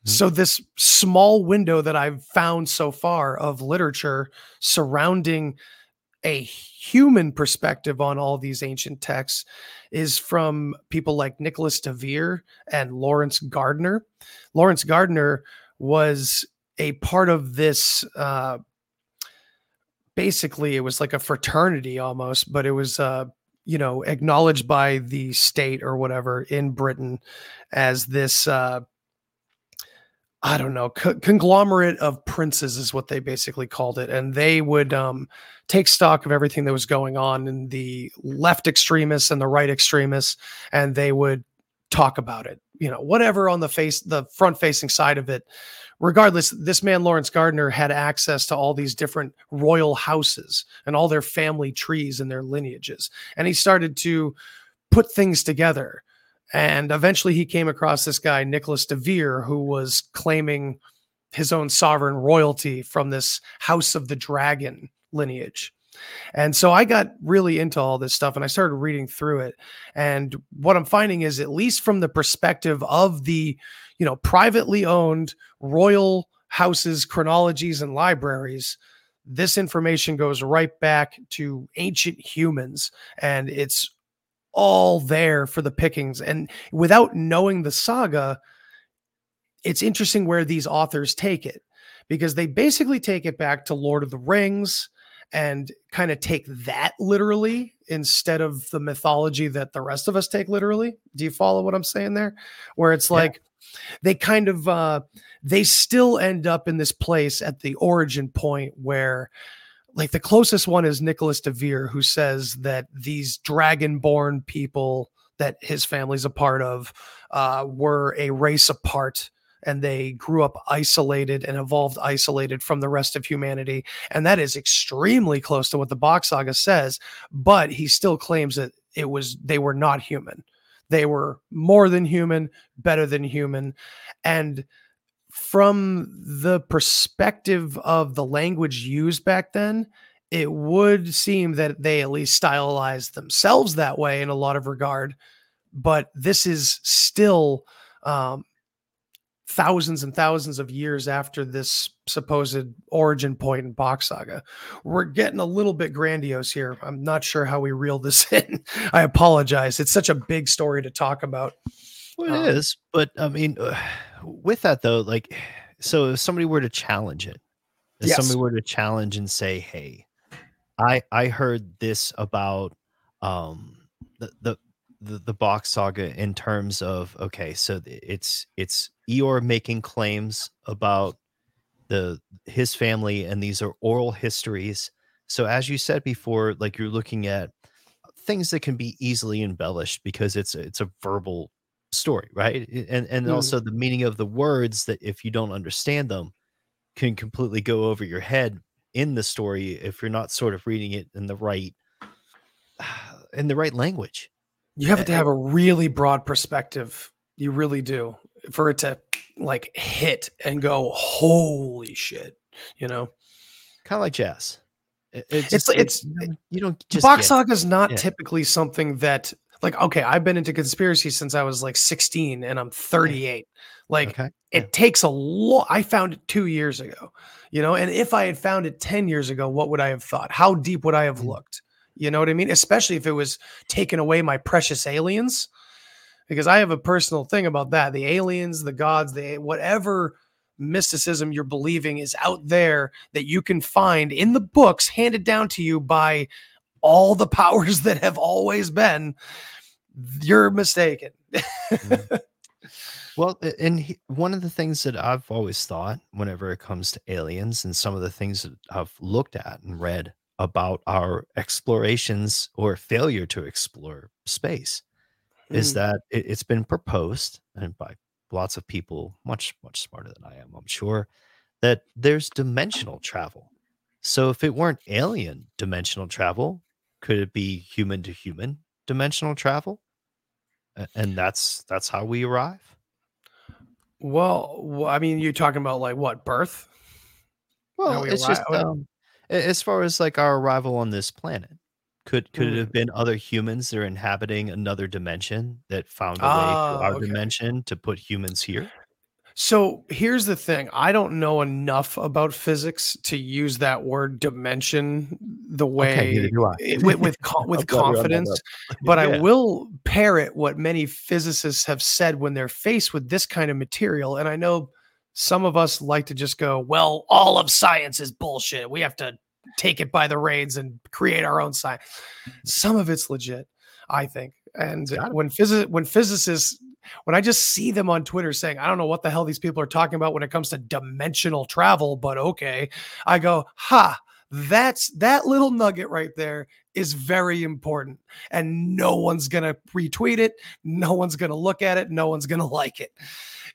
So, this small window that I've found so far of literature surrounding a human perspective on all these ancient texts is from people like Nicholas DeVere and Lawrence Gardner. Lawrence Gardner was a part of this. Uh, basically, it was like a fraternity almost, but it was, uh, you know, acknowledged by the state or whatever in Britain as this. Uh, I don't know, co- conglomerate of princes is what they basically called it. And they would um, take stock of everything that was going on in the left extremists and the right extremists, and they would talk about it. You know, whatever on the face, the front facing side of it. Regardless, this man Lawrence Gardner had access to all these different royal houses and all their family trees and their lineages, and he started to put things together. And eventually, he came across this guy Nicholas de Vere, who was claiming his own sovereign royalty from this House of the Dragon lineage. And so I got really into all this stuff and I started reading through it. And what I'm finding is, at least from the perspective of the, you know, privately owned royal houses, chronologies, and libraries, this information goes right back to ancient humans and it's all there for the pickings. And without knowing the saga, it's interesting where these authors take it because they basically take it back to Lord of the Rings and kind of take that literally instead of the mythology that the rest of us take literally. Do you follow what I'm saying there? Where it's Yeah. like they kind of uh they still end up in this place at the origin point where like the closest one is Nicholas de Vere who says that these dragonborn people that his family's a part of uh were a race apart and they grew up isolated and evolved isolated from the rest of humanity. And that is extremely close to what the Bock saga says but he still claims that it was they were not human. They were more than human better than human. And from the perspective of the language used back then it would seem that they at least stylized themselves that way in a lot of regard but this is still um, thousands and thousands of years after this supposed origin point in Bock Saga. We're getting a little bit grandiose here. I'm not sure how we reel this in. I apologize. It's such a big story to talk about. Well, Um, it is, but I mean, uh, with that though, like, so if somebody were to challenge it, if Yes. somebody were to challenge and say, "Hey, I I heard this about um the the the, the Bock saga in terms of okay, so it's it's Eeyore making claims about the his family, and these are oral histories. So as you said before, like you're looking at things that can be easily embellished because it's a- it's a verbal story right and and Mhm. also the meaning of the words that if you don't understand them can completely go over your head in the story if you're not sort of reading it in the right in the right language You have to have a really broad perspective. You really do for it to like hit and go, holy shit, you know? kind of like jazz It- it's It's- just, like, it's- you don't- just Bock. Saga is not Yeah. typically something that like okay, I've been into conspiracy since I was like 16 and I'm 38. Like okay it takes a lot. I found it two years ago, you know, and if I had found it 10 years ago, what would I have thought? How deep would I have Mm. looked? You know what I mean? Especially if it was taking away my precious aliens, because I have a personal thing about that. The aliens, the gods, the whatever mysticism you're believing is out there that you can find in the books handed down to you by all the powers that have always been. You're mistaken. Well, and he, one of the things that I've always thought whenever it comes to aliens and some of the things that I've looked at and read about our explorations or failure to explore space is Mm. that it, it's been proposed and by lots of people much much smarter than I am, I'm sure, that there's dimensional travel. So if it weren't alien dimensional travel, could it be human to human dimensional travel? And that's that's how we arrive. Well, I mean, you're talking about like what birth? Well, we it's just um, as far as like our arrival on this planet. Could could it Mm. have been other humans that are inhabiting another dimension that found a way Ah, to our okay. dimension to put humans here? So here's the thing: I don't know enough about physics to use that word dimension the way neither do I. it- with with, with I'm glad we're on that confidence. But I will parrot what many physicists have said when they're faced with this kind of material. And I know some of us like to just go, "Well, all of science is bullshit. We have to take it by the reins and create our own science." Some of it's legit, I think. And when physi- when physicists when I just see them on Twitter saying, I don't know what the hell these people are talking about when it comes to dimensional travel, but okay, I go, ha, That's that little nugget right there is very important. And no one's going to retweet it. No one's going to look at it. No one's going to like it.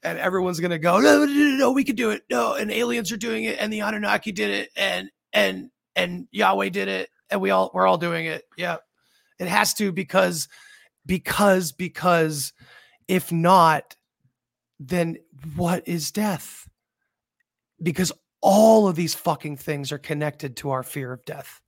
And everyone's going to go, no, no, no, no, we could do it. No, and aliens are doing it. And the Anunnaki did it. And, and, and Yahweh did it. And we all, we're all doing it. Yeah. It has to because, because, because if not, then what is death? Because all of these fucking things are connected to our fear of death.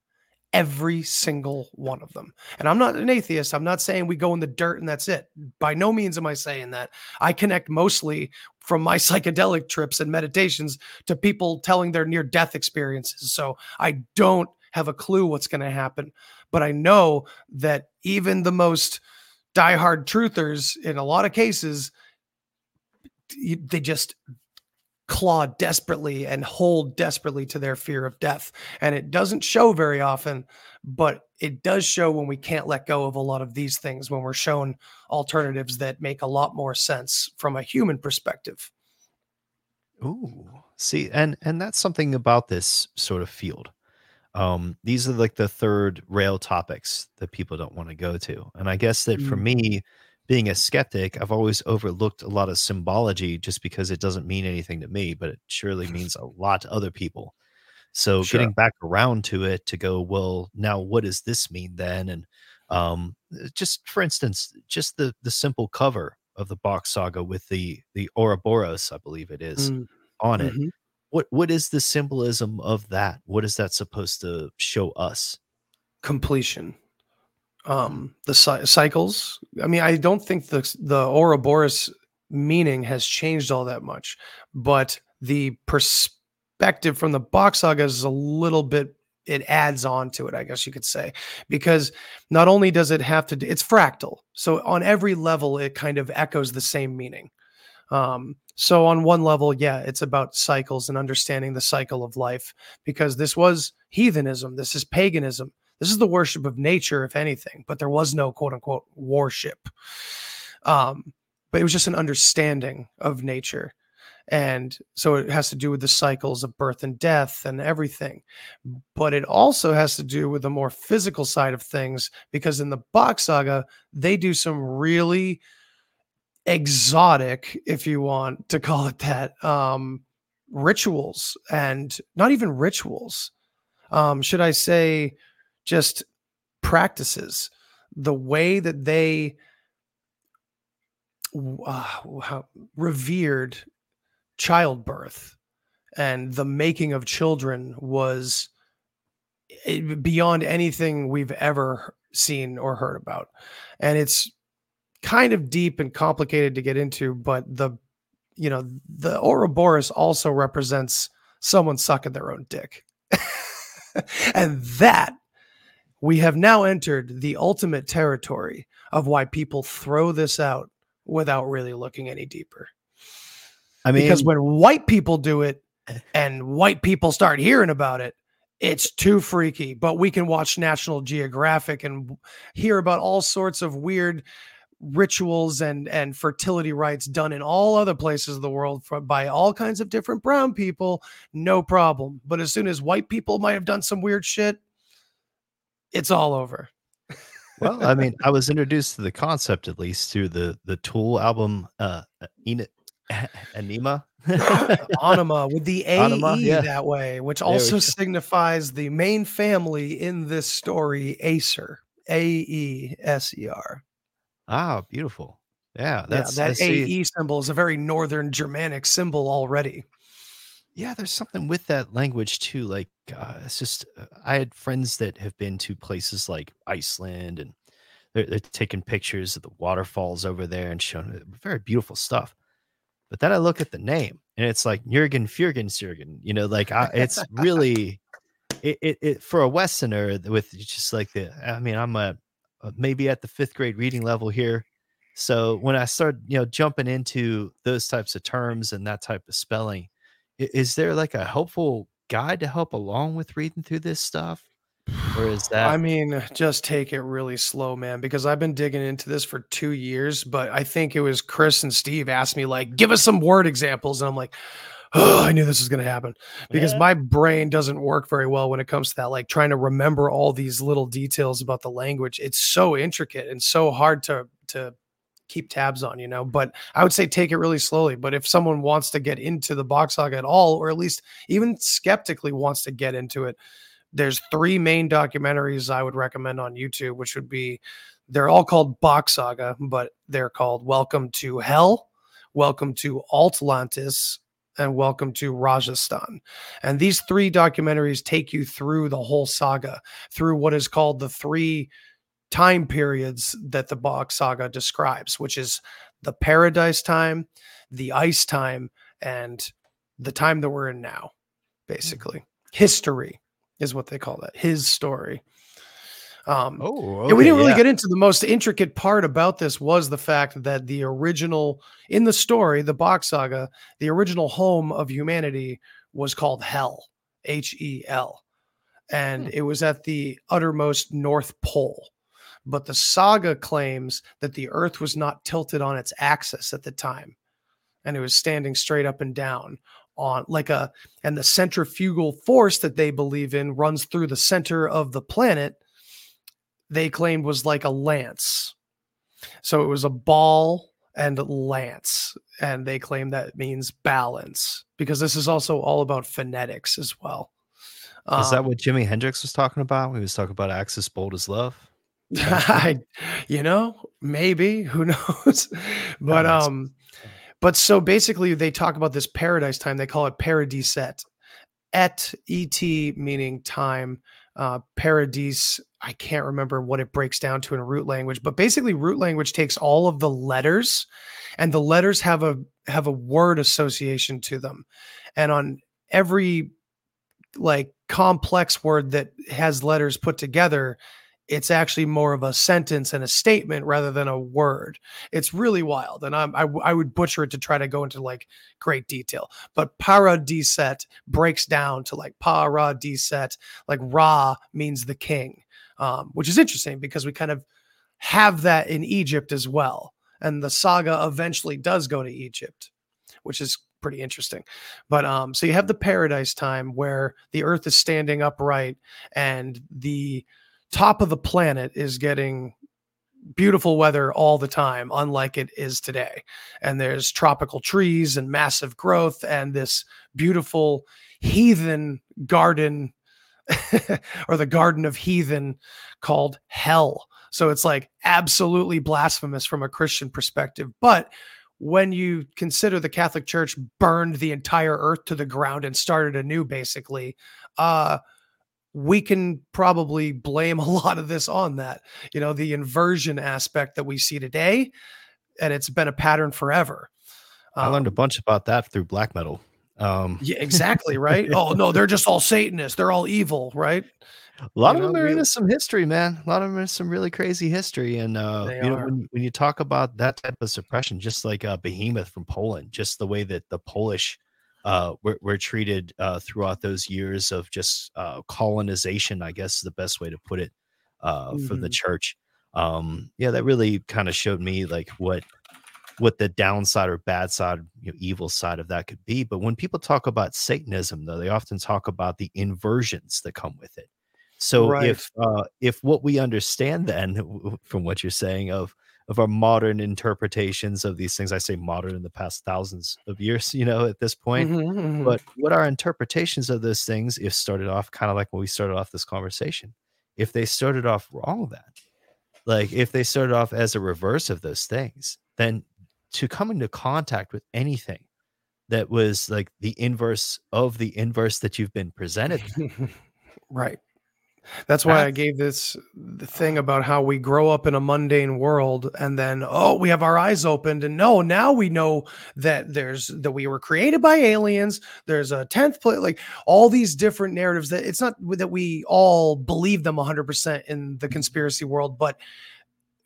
Every single one of them. And I'm not an atheist. I'm not saying we go in the dirt and that's it. By no means am I saying that. I connect mostly from my psychedelic trips and meditations to people telling their near death experiences. So I don't have a clue what's going to happen. But I know that even the most diehard truthers, in a lot of cases, they just claw desperately and hold desperately to their fear of death. And it doesn't show very often, but it does show when we can't let go of a lot of these things, when we're shown alternatives that make a lot more sense from a human perspective. Ooh, see, and and that's something about this sort of field. Um, these are like the third rail topics that people don't want to go to, and I guess that for Mm. me, being a skeptic, I've always overlooked a lot of symbology just because it doesn't mean anything to me, but it surely means a lot to other people. So Sure. getting back around to it to go, well, now what does this mean then? And um, uh, just for instance, just the the simple cover of the Bock saga with the the Ouroboros, I believe it is, Mm, on it. mhm. What what is the symbolism of that? What is that supposed to show us? Completion. Um, the cy- cycles. I mean, I don't think the the Ouroboros meaning has changed all that much, but the perspective from the Bock saga is a little bit. It adds on to it, I guess you could say, because not only does it have to, do, it's fractal. So on every level, it kind of echoes the same meaning. Um, so on one level, yeah, it's about cycles and understanding the cycle of life, because this was heathenism. This is paganism. This is the worship of nature, if anything, but there was no quote unquote worship. Um, but it was just an understanding of nature. And so it has to do with the cycles of birth and death and everything. But it also has to do with the more physical side of things because in the Bock saga, they do some really exotic, if you want to call it that, um, rituals and not even rituals. Um, should I say just practices? The way that they uh, revered childbirth and the making of children was eh, beyond anything we've ever seen or heard about. And it's kind of deep and complicated to get into, but the you know, the Ouroboros also represents someone sucking their own dick. and that we have now entered the ultimate territory of why people throw this out without really looking any deeper. I mean, because when white people do it and white people start hearing about it, it's too freaky. But we can watch National Geographic and hear about all sorts of weird rituals and and fertility rites done in all other places of the world from, by all kinds of different brown people no problem but as soon as white people might have done some weird shit it's all over well, I mean, I was introduced to the concept at least through the the Tool album, uh, Ena- Anima. anima with the a Anima, yeah. that way which There also signifies the main family in this story acer a-e-s-e-r ah, beautiful. Yeah, that's yeah, that ae symbol is a very northern germanic symbol already Yeah, there's something with that language too. Like, uh, it's just uh, I had friends that have been to places like Iceland, and they're, they're taking pictures of the waterfalls over there and showing it- very beautiful stuff. But then I look at the name, and it's like Jürgen Fürgensjürgen. You know, like I, it's really it, it, it for a Westerner with just like the. I mean, I'm a Uh, maybe at the fifth grade reading level here. So when I started, you know, jumping into those types of terms and that type of spelling, is there like a helpful guide to help along with reading through this stuff or is that I mean, uh, just take it really slow, man, because I've been digging into this for two years. But I think it was Chris and Steve asked me, like, give us some word examples. And I'm like, oh, I knew this was going to happen because Yeah. my brain doesn't work very well when it comes to that. Like trying to remember all these little details about the language. It's so intricate and so hard to to keep tabs on, you know. But I would say take it really slowly. But if someone wants to get into the Bock saga at all, or at least even skeptically wants to get into it, there's three main documentaries I would recommend on YouTube, which would be they're all called Bock Saga, but they're called Welcome to Hell, Welcome to Atlantis, and Welcome to Rajasthan. And these three documentaries take you through the whole saga, through what is called the three time periods that the Bock Saga describes, which is the Paradise time, the Ice time, and the time that we're in now, mm. basically. History is what they call that. His story. Um, Oh, and we didn't really yeah. get into the most intricate part about this was the fact that the original in the story, the Bock Saga, the original home of humanity was called Hell, H E L, and Hmm. it was at the uttermost North Pole. But the saga claims that the Earth was not tilted on its axis at the time, and it was standing straight up and down on like a and the centrifugal force that they believe in runs through the center of the planet they claimed was like a lance. So it was a ball and lance. And they claim that means balance because this is also all about phonetics as well. Is that Um, what Jimi Hendrix was talking about? He was talking about Axis bold as love. I, you know, maybe who knows, but um, but so basically they talk about this paradise time. They call it paradiset, et et meaning time, uh, paradise. I can't remember what it breaks down to in root language, but basically root language takes all of the letters, and the letters have a have a word association to them, and on every like complex word that has letters put together it's actually more of a sentence and a statement rather than a word. It's really wild, and I'm, I w- I would butcher it to try to go into like great detail. But paradiset breaks down to like paradiset, like Ra means the king, um, which is interesting because we kind of have that in Egypt as well, and the saga eventually does go to Egypt, which is pretty interesting. But um, so you have the paradise time where the earth is standing upright and the top of the planet is getting beautiful weather all the time, unlike it is today. And there's tropical trees and massive growth and this beautiful heathen garden or the garden of heathen called hell. So it's like absolutely blasphemous from a Christian perspective. But when you consider the Catholic Church burned the entire earth to the ground and started anew, basically, uh, we can probably blame a lot of this on that. You know, the inversion aspect that we see today, and it's been a pattern forever. I learned a Um, bunch about that through black metal. Um, Yeah, exactly. Right. oh no, they're just all Satanists. They're all evil. Right. a lot you of them are into some history, man. A lot of them are some really crazy history, and uh, you know when when you talk about that type of suppression, just like uh, Behemoth from Poland, just the way that the Polish uh, were, were treated uh, throughout those years of just uh, colonization, I guess is the best way to put it uh, for the Mhm. church. Um, yeah, that really kind of showed me like what what the downside or bad side, you know, evil side of that could be. But when people talk about Satanism, though, they often talk about the inversions that come with it. So Right. if uh, if what we understand then from what you're saying of of our modern interpretations of these things, I say modern in the past thousands of years, you know, at this point. Mhm, mhm. But what our interpretations of those things, if started off kind of like when we started off this conversation, if they started off wrong, then like if they started off as a reverse of those things, then to come into contact with anything that was like the inverse of the inverse that you've been presented, right. That's why I gave this the thing about how we grow up in a mundane world and then oh we have our eyes opened and no now we know that there's that we were created by aliens there's a 10th place like all these different narratives that it's not that we all believe them 100% in the conspiracy world but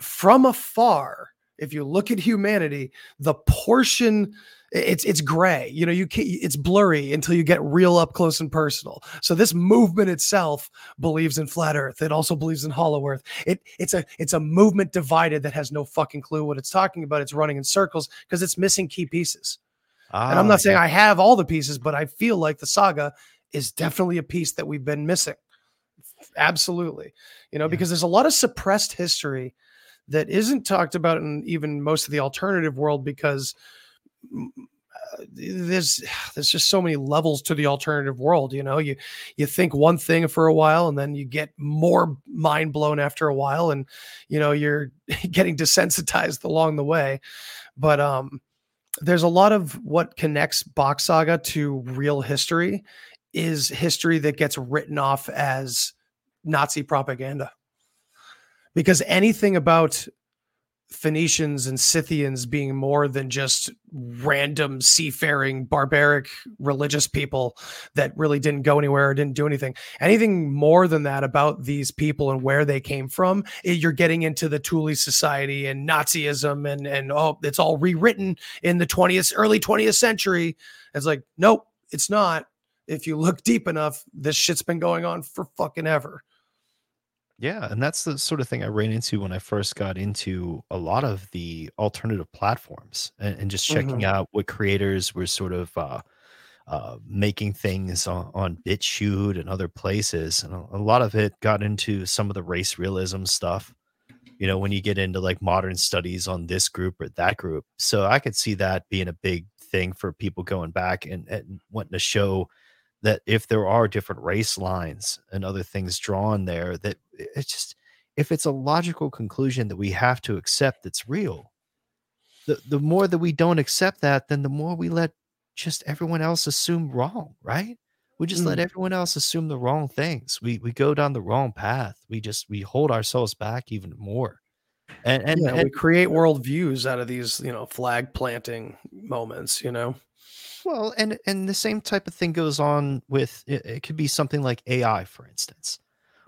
from afar if you look at humanity the portion it's it's gray you know you can it's blurry until you get real up close and personal so this movement itself believes in flat earth it also believes in hollow earth it it's a it's a movement divided that has no fucking clue what it's talking about it's running in circles because it's missing key pieces and I'm Ah, not saying yeah. I have all the pieces, but I feel like the saga is definitely a piece that we've been missing. Absolutely. You know, Yeah. because there's a lot of suppressed history that isn't talked about in even most of the alternative world because uh, there's there's just so many levels to the alternative world you know? You you think one thing for a while and then you get more mind blown after a while and you know you're getting desensitized along the way. But um there's a lot of what connects Bock saga to real history is history that gets written off as nazi propaganda because anything about Phoenicians and Scythians being more than just random seafaring, barbaric religious people that really didn't go anywhere or didn't do anything. Anything more than that about these people and where they came from, you're getting into the Thule Society and Nazism and and oh, it's all rewritten in the 20th, early 20th century. It's like, nope, it's not. If you look deep enough, this shit's been going on for fucking ever. Yeah, and that's the sort of thing I ran into when I first got into a lot of the alternative platforms and, and just checking Mhm. out what creators were sort of uh, uh, making things on, on BitChute and other places. And a, a lot of it got into some of the race realism stuff, you know, when you get into like modern studies on this group or that group. So I could see that being a big thing for people going back and, and wanting to show that if there are different race lines and other things drawn there, that it's just if it's a logical conclusion that we have to accept that's real, the the more that we don't accept that, then the more we let just everyone else assume wrong, right? We just let Mm. everyone else assume the wrong things. We we go down the wrong path. We just we hold ourselves back even more. And and, yeah, we create worldviews out of these, you know, flag planting moments, you know. Well, and and the same type of thing goes on with it, it could be something like AI, for instance,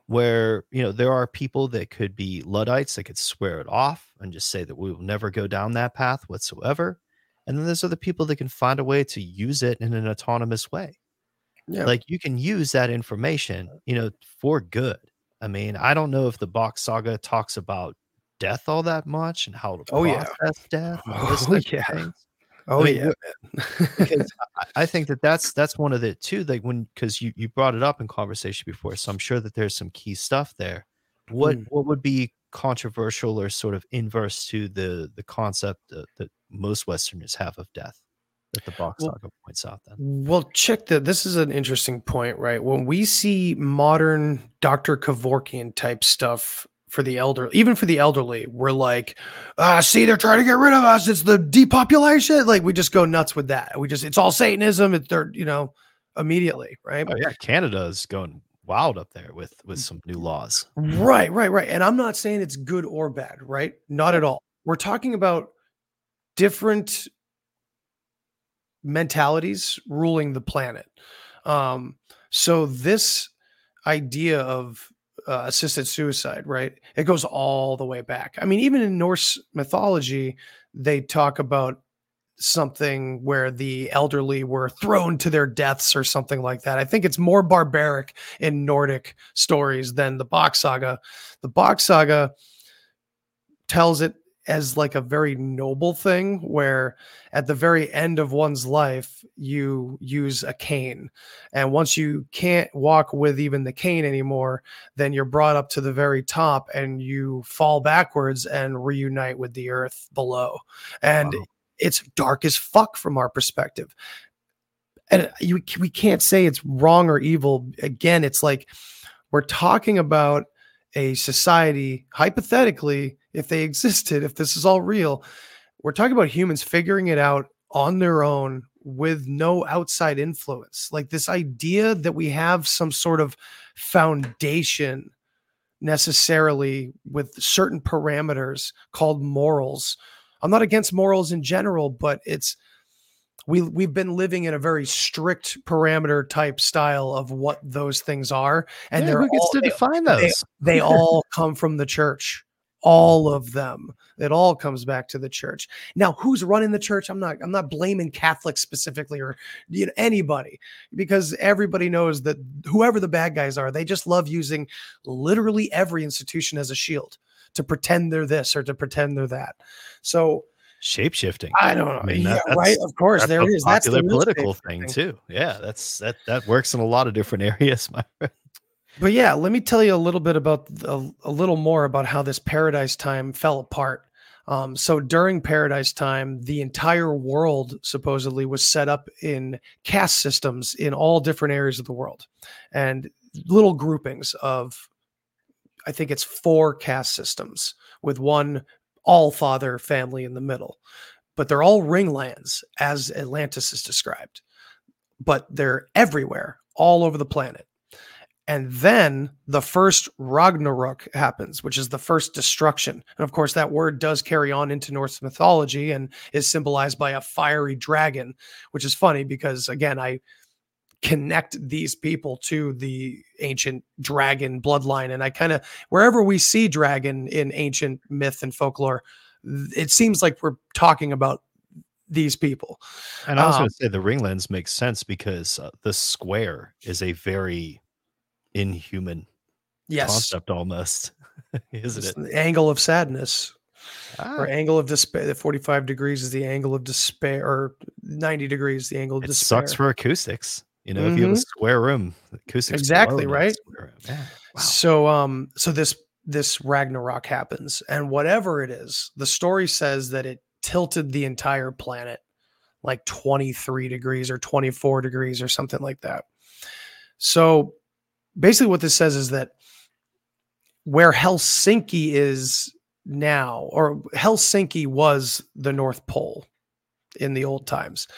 where you know there are people that could be Luddites that could swear it off and just say that we will never go down that path whatsoever, and then there's other people that can find a way to use it in an autonomous way. Yeah. Like you can use that information, you know, for good. I mean, I don't know if the Bock Saga talks about death all that much and how to Oh, yeah. process death. and this Oh, yeah. Oh mean, yeah. because I- I think that that's that's one of the too like when because you you brought it up in conversation before, so I'm sure that there's some key stuff there. What Mm. what would be controversial or sort of inverse to the the concept that, that most Westerners have of death that the Bock Well- saga points out? Then Well, check that. This is an interesting point, right? When we see modern Dr. Kevorkian type stuff for the elder, even for the elderly, we're like, ah, see, they're trying to get rid of us. It's the depopulation. Like we just go nuts with that. We just, it's all Satanism. It's they're, you know, immediately, right? oh yeah, Canada is going wild up there with with some new laws. Right, right, right. And I'm not saying it's good or bad, right? Not at all. We're talking about different mentalities ruling the planet. Um, so this idea of uh, assisted suicide, right? It goes all the way back. I mean, even in Norse mythology, they talk about something where the elderly were thrown to their deaths or something like that. I think it's more barbaric in Nordic stories than the Bock saga. The Bock saga tells it as like a very noble thing where at the very end of one's life you use a cane. And once you can't walk with even the cane anymore then you're brought up to the very top and you fall backwards and reunite with the earth below. And Wow. it's dark as fuck from our perspective. And you, we can't say it's wrong or evil. Again it's like we're talking about a society hypothetically if they existed if this is all real we're talking about humans figuring it out on their own with no outside influence. Like this idea that we have some sort of foundation necessarily with certain parameters called morals. I'm not against morals in general but it's we we've been living in a very strict parameter type style of what those things are and Yeah, they're who gets all, to they, define they- those? they all come from the church all of them it all comes back to the church now who's running the church i'm not i'm not blaming catholics specifically or you know anybody because everybody knows that whoever the bad guys are they just love using literally every institution as a shield to pretend they're this or to pretend they're that so shape shifting. I don't know. I mean, yeah, that- right. Of course, there is. That's the political shape-shifting. thing too. Yeah, that's that that works in a lot of different areas. My friend. But yeah, let me tell you a little bit about a, a little more about how this paradise time fell apart. Um, so during paradise time, the entire world supposedly was set up in caste systems in all different areas of the world, and little groupings of, I think it's four caste systems with one all father family in the middle, but they're all ringlands as Atlantis is described, but they're everywhere, all over the planet. And then the first Ragnarok happens, which is the first destruction. And of course, that word does carry on into Norse mythology and is symbolized by a fiery dragon, which is funny because, again, I connect these people to the ancient dragon bloodline. And I kind of, wherever we see dragon in ancient myth and folklore, it seems like we're talking about these people. And I was Um, going to say the ringlands makes sense because uh, the square is a very inhuman Yes. concept almost, isn't It's it? the angle of sadness. Ah, or angle of despair. The 45 degrees is the angle of despair, or 90 degrees the angle of it despair. sucks for acoustics. You know, if you have a Mhm. square room, acoustics Exactly, blow in that right? Yeah. Wow. So um so this this Ragnarok happens and whatever it is, the story says that it tilted the entire planet like 23 degrees or 24 degrees or something like that. So basically what this says is that where Helsinki is now or Helsinki was the North Pole in the old times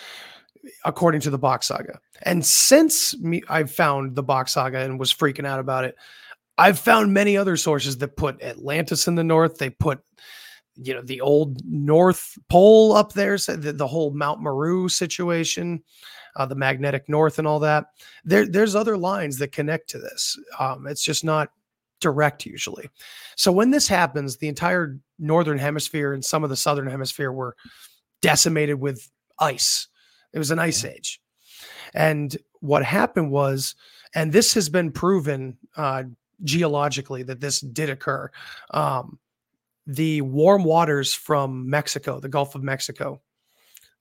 according to the Bock Saga. And since me, I've found the Bock Saga and was freaking out about it, I've found many other sources that put Atlantis in the north. They put, you know, the old North Pole up there, so the, the whole Mount Meru situation, uh, the magnetic north, and all that. There, there's other lines that connect to this. Um, it's just not direct usually. So when this happens, the entire northern hemisphere and some of the southern hemisphere were decimated with ice. It was an ice age. And what happened was, and this has been proven uh, geologically that this did occur. Um, the warm waters from Mexico, the Gulf of Mexico,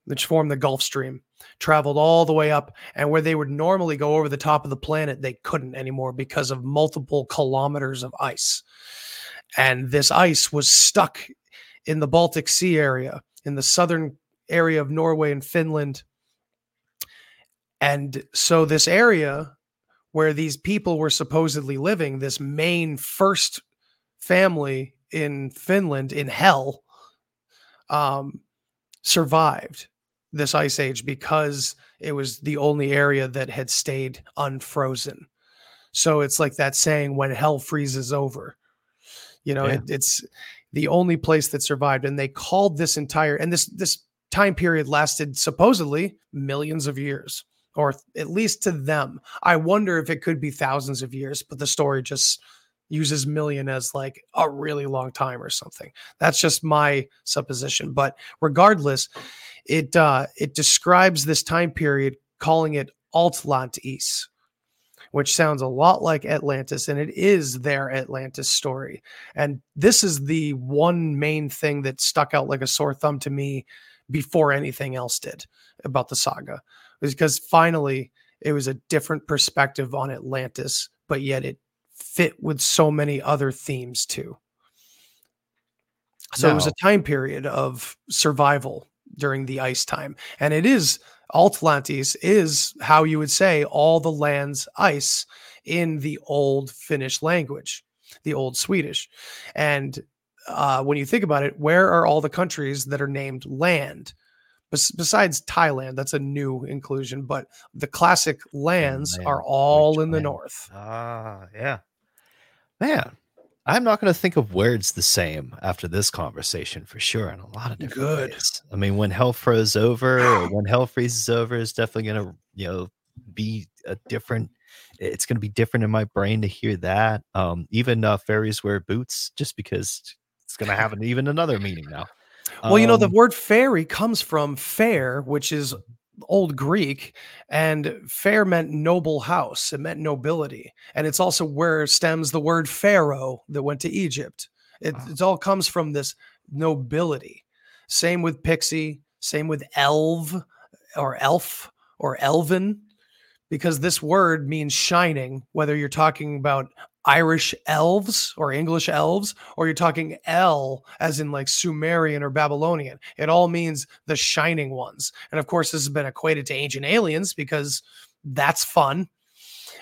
which form the Gulf Stream, traveled all the way up. And where they would normally go over the top of the planet, they couldn't anymore because of multiple kilometers of ice. And this ice was stuck in the Baltic Sea area, in the southern area of Norway and Finland. And so, this area where these people were supposedly living, this main first family in Finland in hell, um, survived this ice age because it was the only area that had stayed unfrozen. So it's like that saying, when hell freezes over. You know, Yeah. it, it's the only place that survived. And they called this entire, and this, this time period lasted supposedly millions of years, or at least to them. I wonder if it could be thousands of years, but the story just uses million as like a really long time or something. That's just my supposition. But regardless, it uh, it describes this time period, calling it Altlantis, which sounds a lot like Atlantis, and it is their Atlantis story. And this is the one main thing that stuck out like a sore thumb to me before anything else did about the saga, because finally it was a different perspective on Atlantis, but yet it fit with so many other themes too. So it was a time period of survival during the ice time. And it is Altlantis is how you would say all the land's ice in the old Finnish language, the old Swedish. And uh, when you think about it, where are all the countries that are named land? Bes- besides Thailand, that's a new inclusion, but the classic lands are all which in the land? north. Ah, yeah. Man, I'm not going to think of words the same after this conversation for sure in a lot of different Good. ways. I mean, when hell froze over or when hell freezes over is definitely going to, you know, be a different it's going to be different in my brain to hear that. Um even uh, fairies wear boots just because it's going to have an, even another meaning now. Well, you know, the Um, word fairy comes from fair, which is old Greek, and fair meant noble house. It meant nobility. And it's also where stems the word pharaoh that went to Egypt. It, Wow. it all comes from this nobility. Same with pixie. Same with elf or elf or elven, because this word means shining, whether you're talking about Irish elves or English elves, or you're talking El as in like Sumerian or Babylonian. It all means the shining ones. And of course, this has been equated to ancient aliens because that's fun.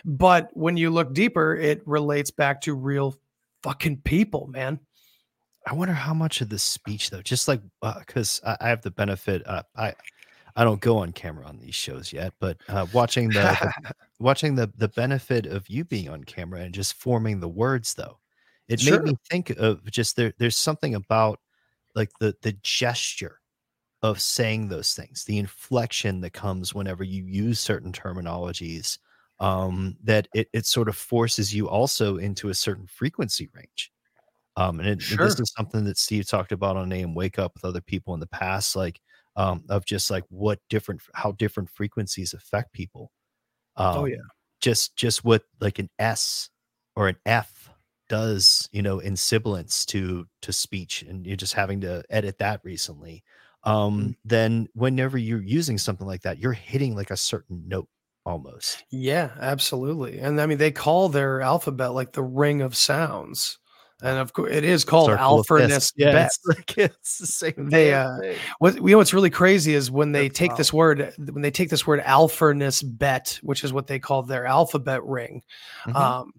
But when you look deeper, it relates back to real fucking people, man. I wonder how much of this speech though, just like because I, I have the benefit, uh, I I don't go on camera on these shows yet, but uh, watching the, the watching the the benefit of you being on camera and just forming the words though, it Sure. made me think of just there. There's something about like the the gesture of saying those things, the inflection that comes whenever you use certain terminologies, um, that it it sort of forces you also into a certain frequency range. Um, and it, and this is something that Steve talked about on AM WakeUp with other people in the past, like um, of just like what different, how different frequencies affect people. Um, Oh, yeah. just just what like an S or an F does, you know, in sibilance to to speech, and you're just having to edit that recently. Um, then whenever you're using something like that, you're hitting like a certain note almost. Yeah, absolutely. And I mean, they call their alphabet like the ring of sounds. And of course, it is called Circle of fist. Alpherness Yeah, Bet. it's like it's the same. They, uh, thing. What you know what's really crazy is when they That's take wild. this word when they take this word Alpherness Bet, which is what they call their alphabet ring. Mhm. Um,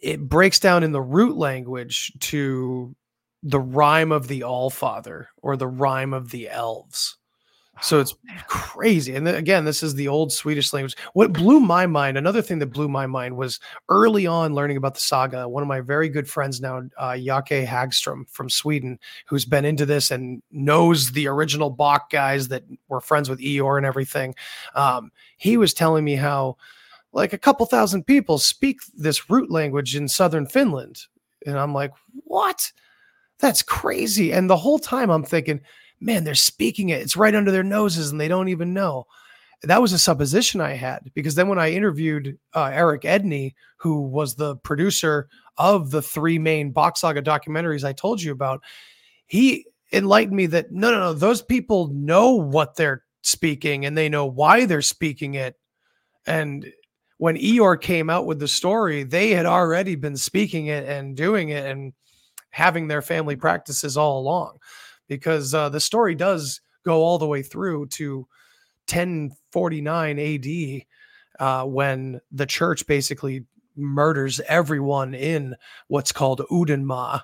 it breaks down in the root language to the rhyme of the All Father or the rhyme of the elves. So it's crazy. And then, again, this is the old Swedish language. What blew my mind, another thing that blew my mind was early on learning about the saga. One of my very good friends now, uh, Jake Hagstrom from Sweden, who's been into this and knows the original Bock guys that were friends with Ior and everything. Um, he was telling me how, like, a couple thousand people speak this root language in southern Finland. And I'm like, what? That's crazy. And the whole time I'm thinking, man, they're speaking it. It's right under their noses and they don't even know. That was a supposition I had because then when I interviewed uh, Eric Edney, who was the producer of the three main Bock Saga documentaries I told you about, he enlightened me that no, no, no, those people know what they're speaking and they know why they're speaking it. And when Ior came out with the story, they had already been speaking it and doing it and having their family practices all along because uh, the story does go all the way through to 1049 AD uh, when the church basically murders everyone in what's called Udenma,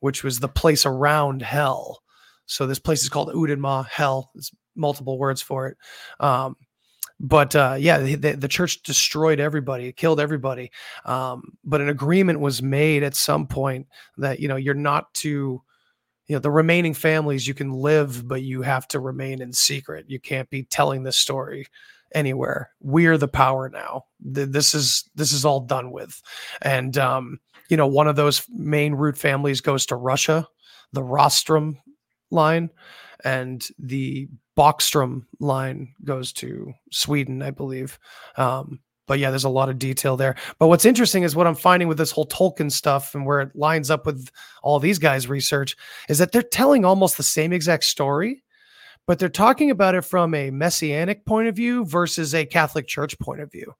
which was the place around hell. So this place is called Udenma, hell. There's multiple words for it. Um, but uh, yeah, the, the, church destroyed everybody, killed everybody. Um, but an agreement was made at some point that you know you're not to you know the remaining families you can live but you have to remain in secret. You can't be telling this story anywhere. We're the power now. This is this is all done with. And um you know one of those main root families goes to russia the rostrum line and the Bockstrom line goes to Sweden, I believe. Um, but yeah, there's a lot of detail there. But what's interesting is what I'm finding with this whole Tolkien stuff and where it lines up with all these guys' research is that they're telling almost the same exact story, but they're talking about it from a messianic point of view versus a Catholic Church point of view.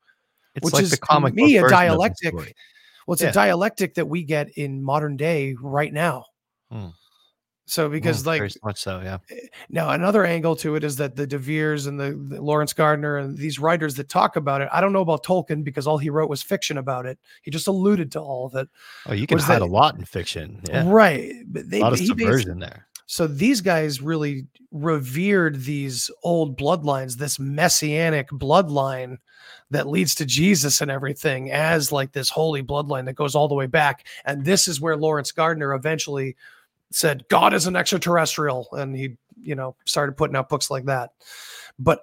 It's which like is the to comic me a version of the dialectic. Well, it's Yeah. a dialectic that we get in modern day right now. Hmm. So because Mm, like very much so, yeah. now, another angle to it is that the De Veres and the, the Laurence Gardner and these writers that talk about it, I don't know about Tolkien because all he wrote was fiction about it. He just alluded to all of it. Oh, you can hide that- a lot in fiction. Yeah, Right. But they, a lot of subversion there. so these guys really revered these old bloodlines, this messianic bloodline that leads to Jesus and everything as like this holy bloodline that goes all the way back. And this is where Laurence Gardner eventually said, God is an extraterrestrial. And he, you know, started putting out books like that. But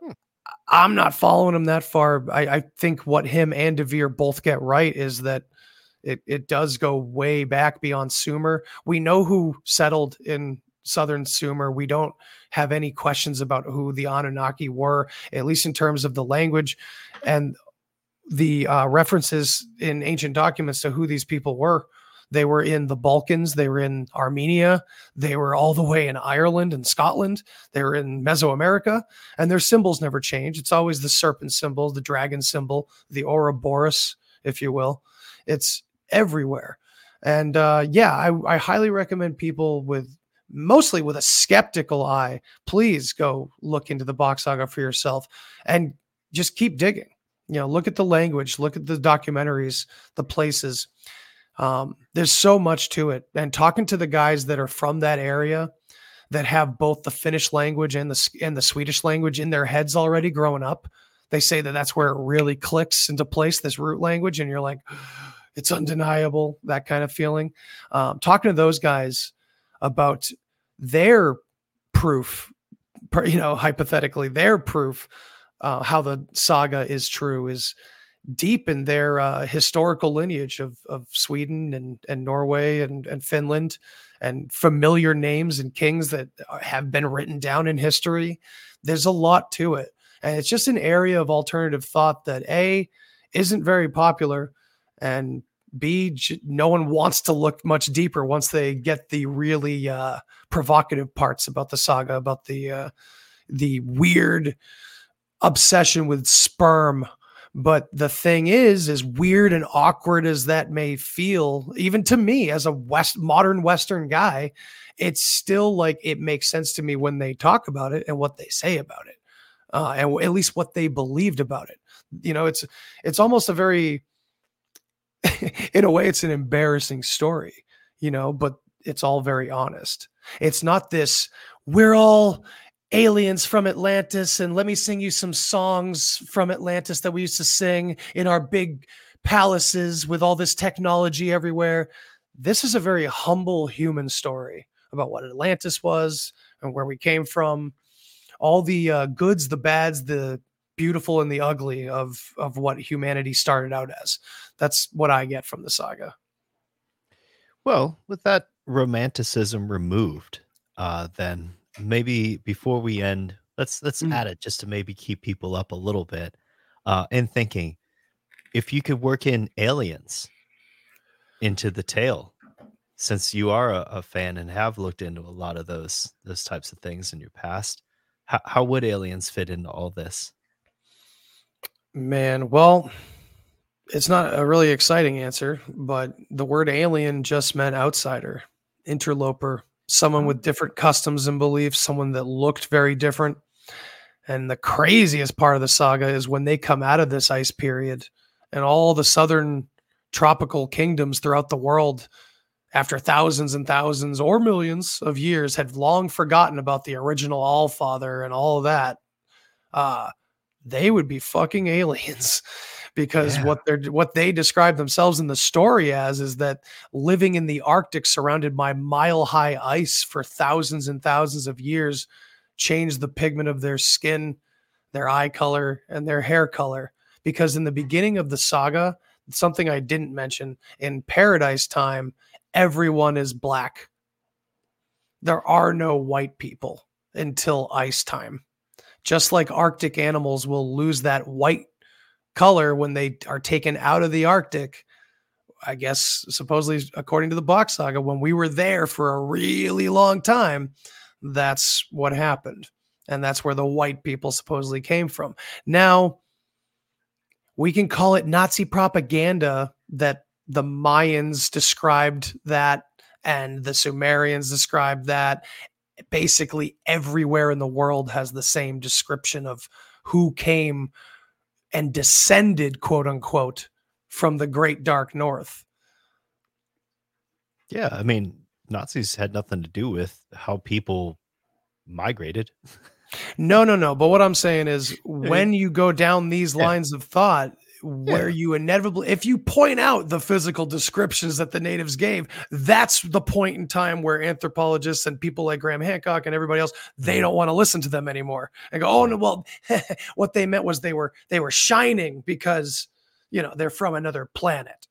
I'm not following him that far. I, I think what him and DeVere both get right is that it, it does go way back beyond Sumer. We know who settled in southern Sumer. We don't have any questions about who the Anunnaki were, at least in terms of the language and the uh, references in ancient documents to who these people were. They were in the Balkans. They were in Armenia. They were all the way in Ireland and Scotland. They were in Mesoamerica, and their symbols never change. It's always the serpent symbol, the dragon symbol, the Ouroboros, if you will. It's everywhere. And uh, yeah, I, I highly recommend people with mostly with a skeptical eye, please go look into the Bock saga for yourself and just keep digging. You know, look at the language, look at the documentaries, the places. Um, there's so much to it. And talking to the guys that are from that area that have both the Finnish language and the and the Swedish language in their heads already growing up, they say that that's where it really clicks into place. This root language, and you're like, it's undeniable. That kind of feeling. Um, talking to those guys about their proof, you know, hypothetically, their proof uh, how the saga is true is deep in their uh, historical lineage of of Sweden and and Norway and and Finland and familiar names and kings that have been written down in history. There's a lot to it, and it's just an area of alternative thought that a isn't very popular, and b no one wants to look much deeper once they get the really uh, provocative parts about the saga, about the uh, the weird obsession with sperm but the thing is, as weird and awkward as that may feel, even to me as a West modern Western guy, it's still like it makes sense to me when they talk about it and what they say about it, uh, and at least what they believed about it. You know, it's it's almost a very, in a way, it's an embarrassing story. You know, but it's all very honest. It's not this. We're all aliens from Atlantis and let me sing you some songs from Atlantis that we used to sing in our big palaces with all this technology everywhere. This is a very humble human story about what Atlantis was and where we came from. All the uh, goods, the bads, the beautiful and the ugly of of what humanity started out as. That's what I get from the saga. Well, with that romanticism removed, uh, then maybe before we end, let's let's Mm. add it just to maybe keep people up a little bit. Uh, and thinking, if you could work in aliens into the tale, since you are a, a fan and have looked into a lot of those those types of things in your past, how, how would aliens fit into all this? Man, well, it's not a really exciting answer, but the word alien just meant outsider, interloper, someone with different customs and beliefs, someone that looked very different. And the craziest part of the saga is when they come out of this ice period and all the southern tropical kingdoms throughout the world, after thousands and thousands or millions of years, had long forgotten about the original All Father and all of that. Uh, they would be fucking aliens because Yeah. what they're what they describe themselves in the story as is that living in the Arctic surrounded by mile high ice for thousands and thousands of years changed the pigment of their skin, their eye color, and their hair color. Because in the hmm. beginning of the saga, something I didn't mention, in paradise time, everyone is black. There are no white people until ice time. Just like Arctic animals will lose that white color when they are taken out of the Arctic. I guess supposedly according to the Bock saga, when we were there for a really long time, that's what happened. And that's where the white people supposedly came from. Now we can call it Nazi propaganda that the Mayans described that and the Sumerians described that. Basically, everywhere in the world has the same description of who came and descended, quote unquote, from the great dark north. Yeah, I mean, Nazis had nothing to do with how people migrated. No, no, no. But what I'm saying is when you go down these Yeah. lines of thought, where Yeah. you inevitably, if you point out the physical descriptions that the natives gave, that's the point in time where anthropologists and people like Graham Hancock and everybody else, they don't want to listen to them anymore and go, oh no, well, what they meant was they were they were shining because you know they're from another planet.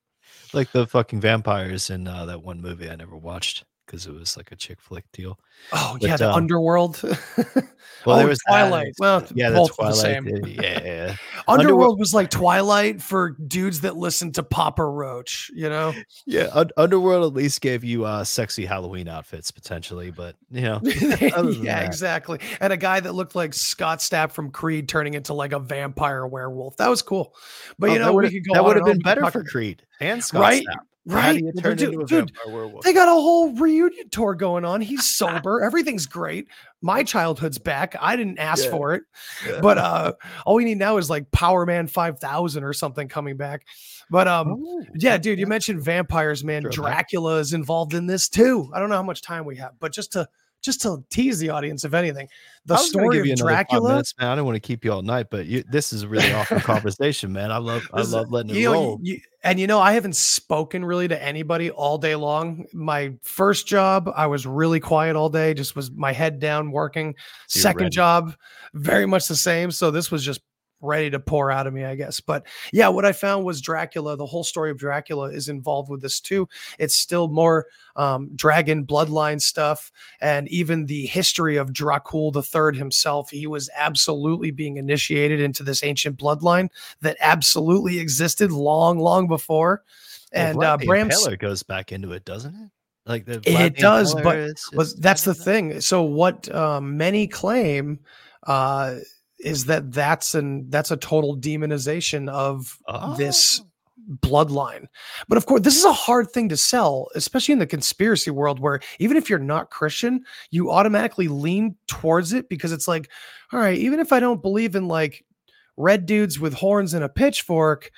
Like the fucking vampires in uh, that one movie I never watched because it was like a chick flick deal. Oh But, yeah, the um, underworld. Well, oh, there was that, Twilight. Well, Yeah, the both the same. Yeah, yeah, yeah. Underworld was like Twilight for dudes that listen to Papa Roach. You know. Yeah, Un- Underworld at least gave you uh sexy Halloween outfits potentially, but you know, yeah, that. exactly. And a guy that looked like Scott Stapp from Creed turning into like a vampire werewolf. That was cool. But oh, you know, that we would could go that would have been better for Creed and Scott Right? Stapp. Right? How do you Well, turn dude, dude. They got a whole reunion tour going on. He's sober. Everything's great. My childhood's back. I didn't ask Yeah. for it. Yeah. But uh all we need now is like Powerman 5000 or something coming back. But um Oh, yeah, dude, you mentioned vampires, man. Dracula is involved in this too. I don't know how much time we have, but just to just to tease the audience, if anything, the I was gonna story of you another five Dracula. minutes, man. I don't want to keep you all night, but you, this is a really awesome conversation, man. I love, I love letting it you know, roll. you- and you know, I haven't spoken really to anybody all day long. My first job, I was really quiet all day, just was my head down working. You're Second ready. job, very much the same. So this was just ready to pour out of me, I guess. But yeah, what I found was Dracula. The whole story of Dracula is involved with this too. It's still more um, dragon bloodline stuff, and even the history of Dracul the Third himself. He was absolutely being initiated into this ancient bloodline that absolutely existed long, long before. And uh, Bram Impaler goes back into it, doesn't it? Like the It does, but is- was that's the back in that? thing. So what um, many claim uh, is that that's an that's a total demonization of this Oh. bloodline. But of course, this is a hard thing to sell, especially in the conspiracy world, where even if you're not Christian, you automatically lean towards it because it's like, all right, even if I don't believe in like red dudes with horns and a pitchfork,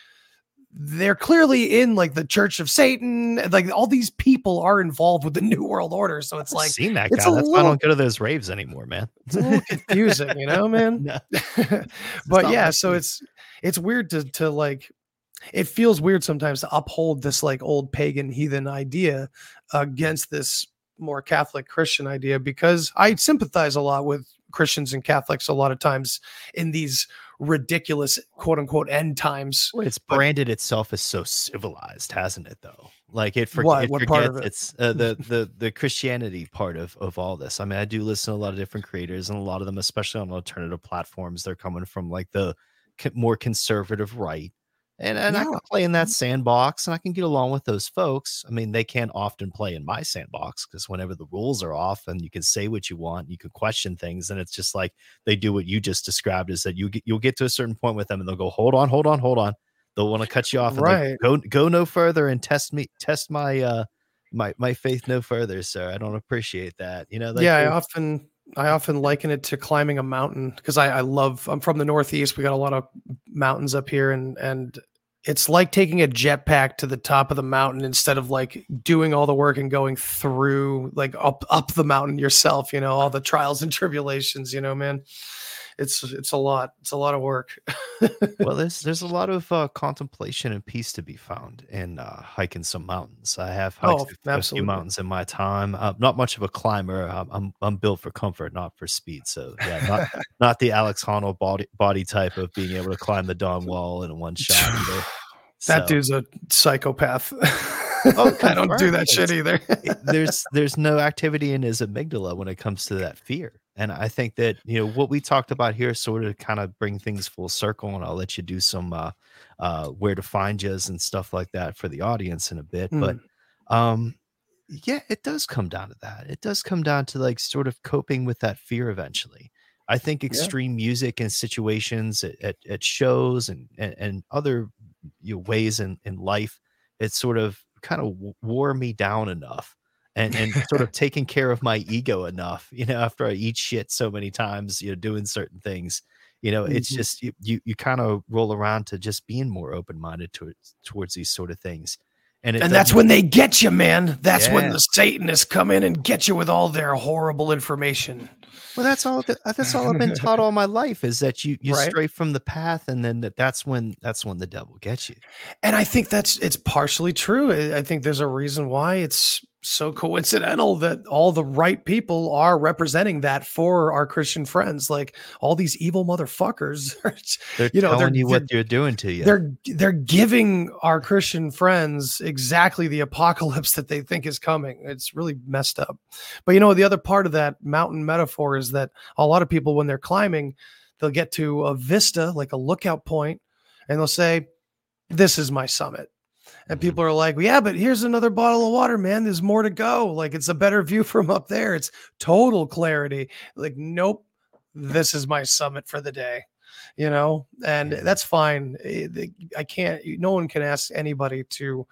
they're clearly in like the Church of Satan. Like all these people are involved with the New World Order. So it's I've like seen that guy. That's why I don't go to those raves anymore, man. it's a little confusing, you know, man. No. but yeah, so it's it's weird to to like it feels weird sometimes to uphold this like old pagan heathen idea against this more Catholic Christian idea because I sympathize a lot with Christians and Catholics a lot of times in these ridiculous quote unquote end times. Well, it's But- branded itself as so civilized, hasn't it? Though, like it, for, What? it What forgets part of it? it's uh, the the the Christianity part of of all this. I mean, I do listen to a lot of different creators, and a lot of them, especially on alternative platforms, they're coming from like the more conservative right. And, and I can play in that sandbox and I can get along with those folks. I mean, they can't often play in my sandbox because whenever the rules are off and you can say what you want, you can question things, and it's just like they do what you just described is that you get you'll get to a certain point with them and they'll go, hold on, hold on, hold on. They'll want to cut you off like, Right. go go no further and test me, test my uh my my faith no further, sir. I don't appreciate that. You know, like yeah, I often I often liken it to climbing a mountain because I, I love I'm from the Northeast. We got a lot of mountains up here and and it's like taking a jetpack to the top of the mountain instead of like doing all the work and going through like up up the mountain yourself, you know, all the trials and tribulations, you know, man. It's it's a lot. It's a lot of work. well, there's there's a lot of uh, contemplation and peace to be found in uh, hiking some mountains. I have hiked Oh, a- few mountains in my time. I'm not much of a climber. I'm, I'm I'm built for comfort, not for speed. So yeah, not not the Alex Honnold body body type of being able to climb the Dawn Wall in one shot. that So, dude's a psychopath. Oh, I don't do that shit either. there's there's no activity in his amygdala when it comes to that fear and i think that you know what we talked about here sort of kind of bring things full circle and i'll let you do some uh uh where to find yous and stuff like that for the audience in a bit but um yeah it does come down to that. It does come down to like sort of coping with that fear eventually. I think extreme music and situations at, at, at shows and, and and other you know, ways in in life it sort of kind of wore me down enough and and sort of taking care of my ego enough you know after i eat shit so many times you know doing certain things you know it's Mhm. just you you, you kind of roll around to just being more open-minded towards towards these sort of things and and that's when they get you, man. That's when the Satanists come in and get you with all their horrible information. well that's all that, that's all i've been taught all my life is that you you Right. stray from the path and then that, that's when that's when the devil gets you And I think that's it's partially true. I think there's a reason why it's so coincidental that all the right people are representing that for our Christian friends. Like all these evil motherfuckers, are They're you know, telling they're- you what you're doing to you. they're they're giving our Christian friends exactly the apocalypse that they think is coming. It's really messed up. But you know, the other part of that mountain metaphor is that a lot of people, when they're climbing, they'll get to a vista, like a lookout point, and they'll say, "This is my summit." And people are like, yeah, but here's another bottle of water, man. There's more to go. Like it's a better view from up there. It's total clarity. Like, nope, this is my summit for the day, you know, and that's fine. I can't, no one can ask anybody to,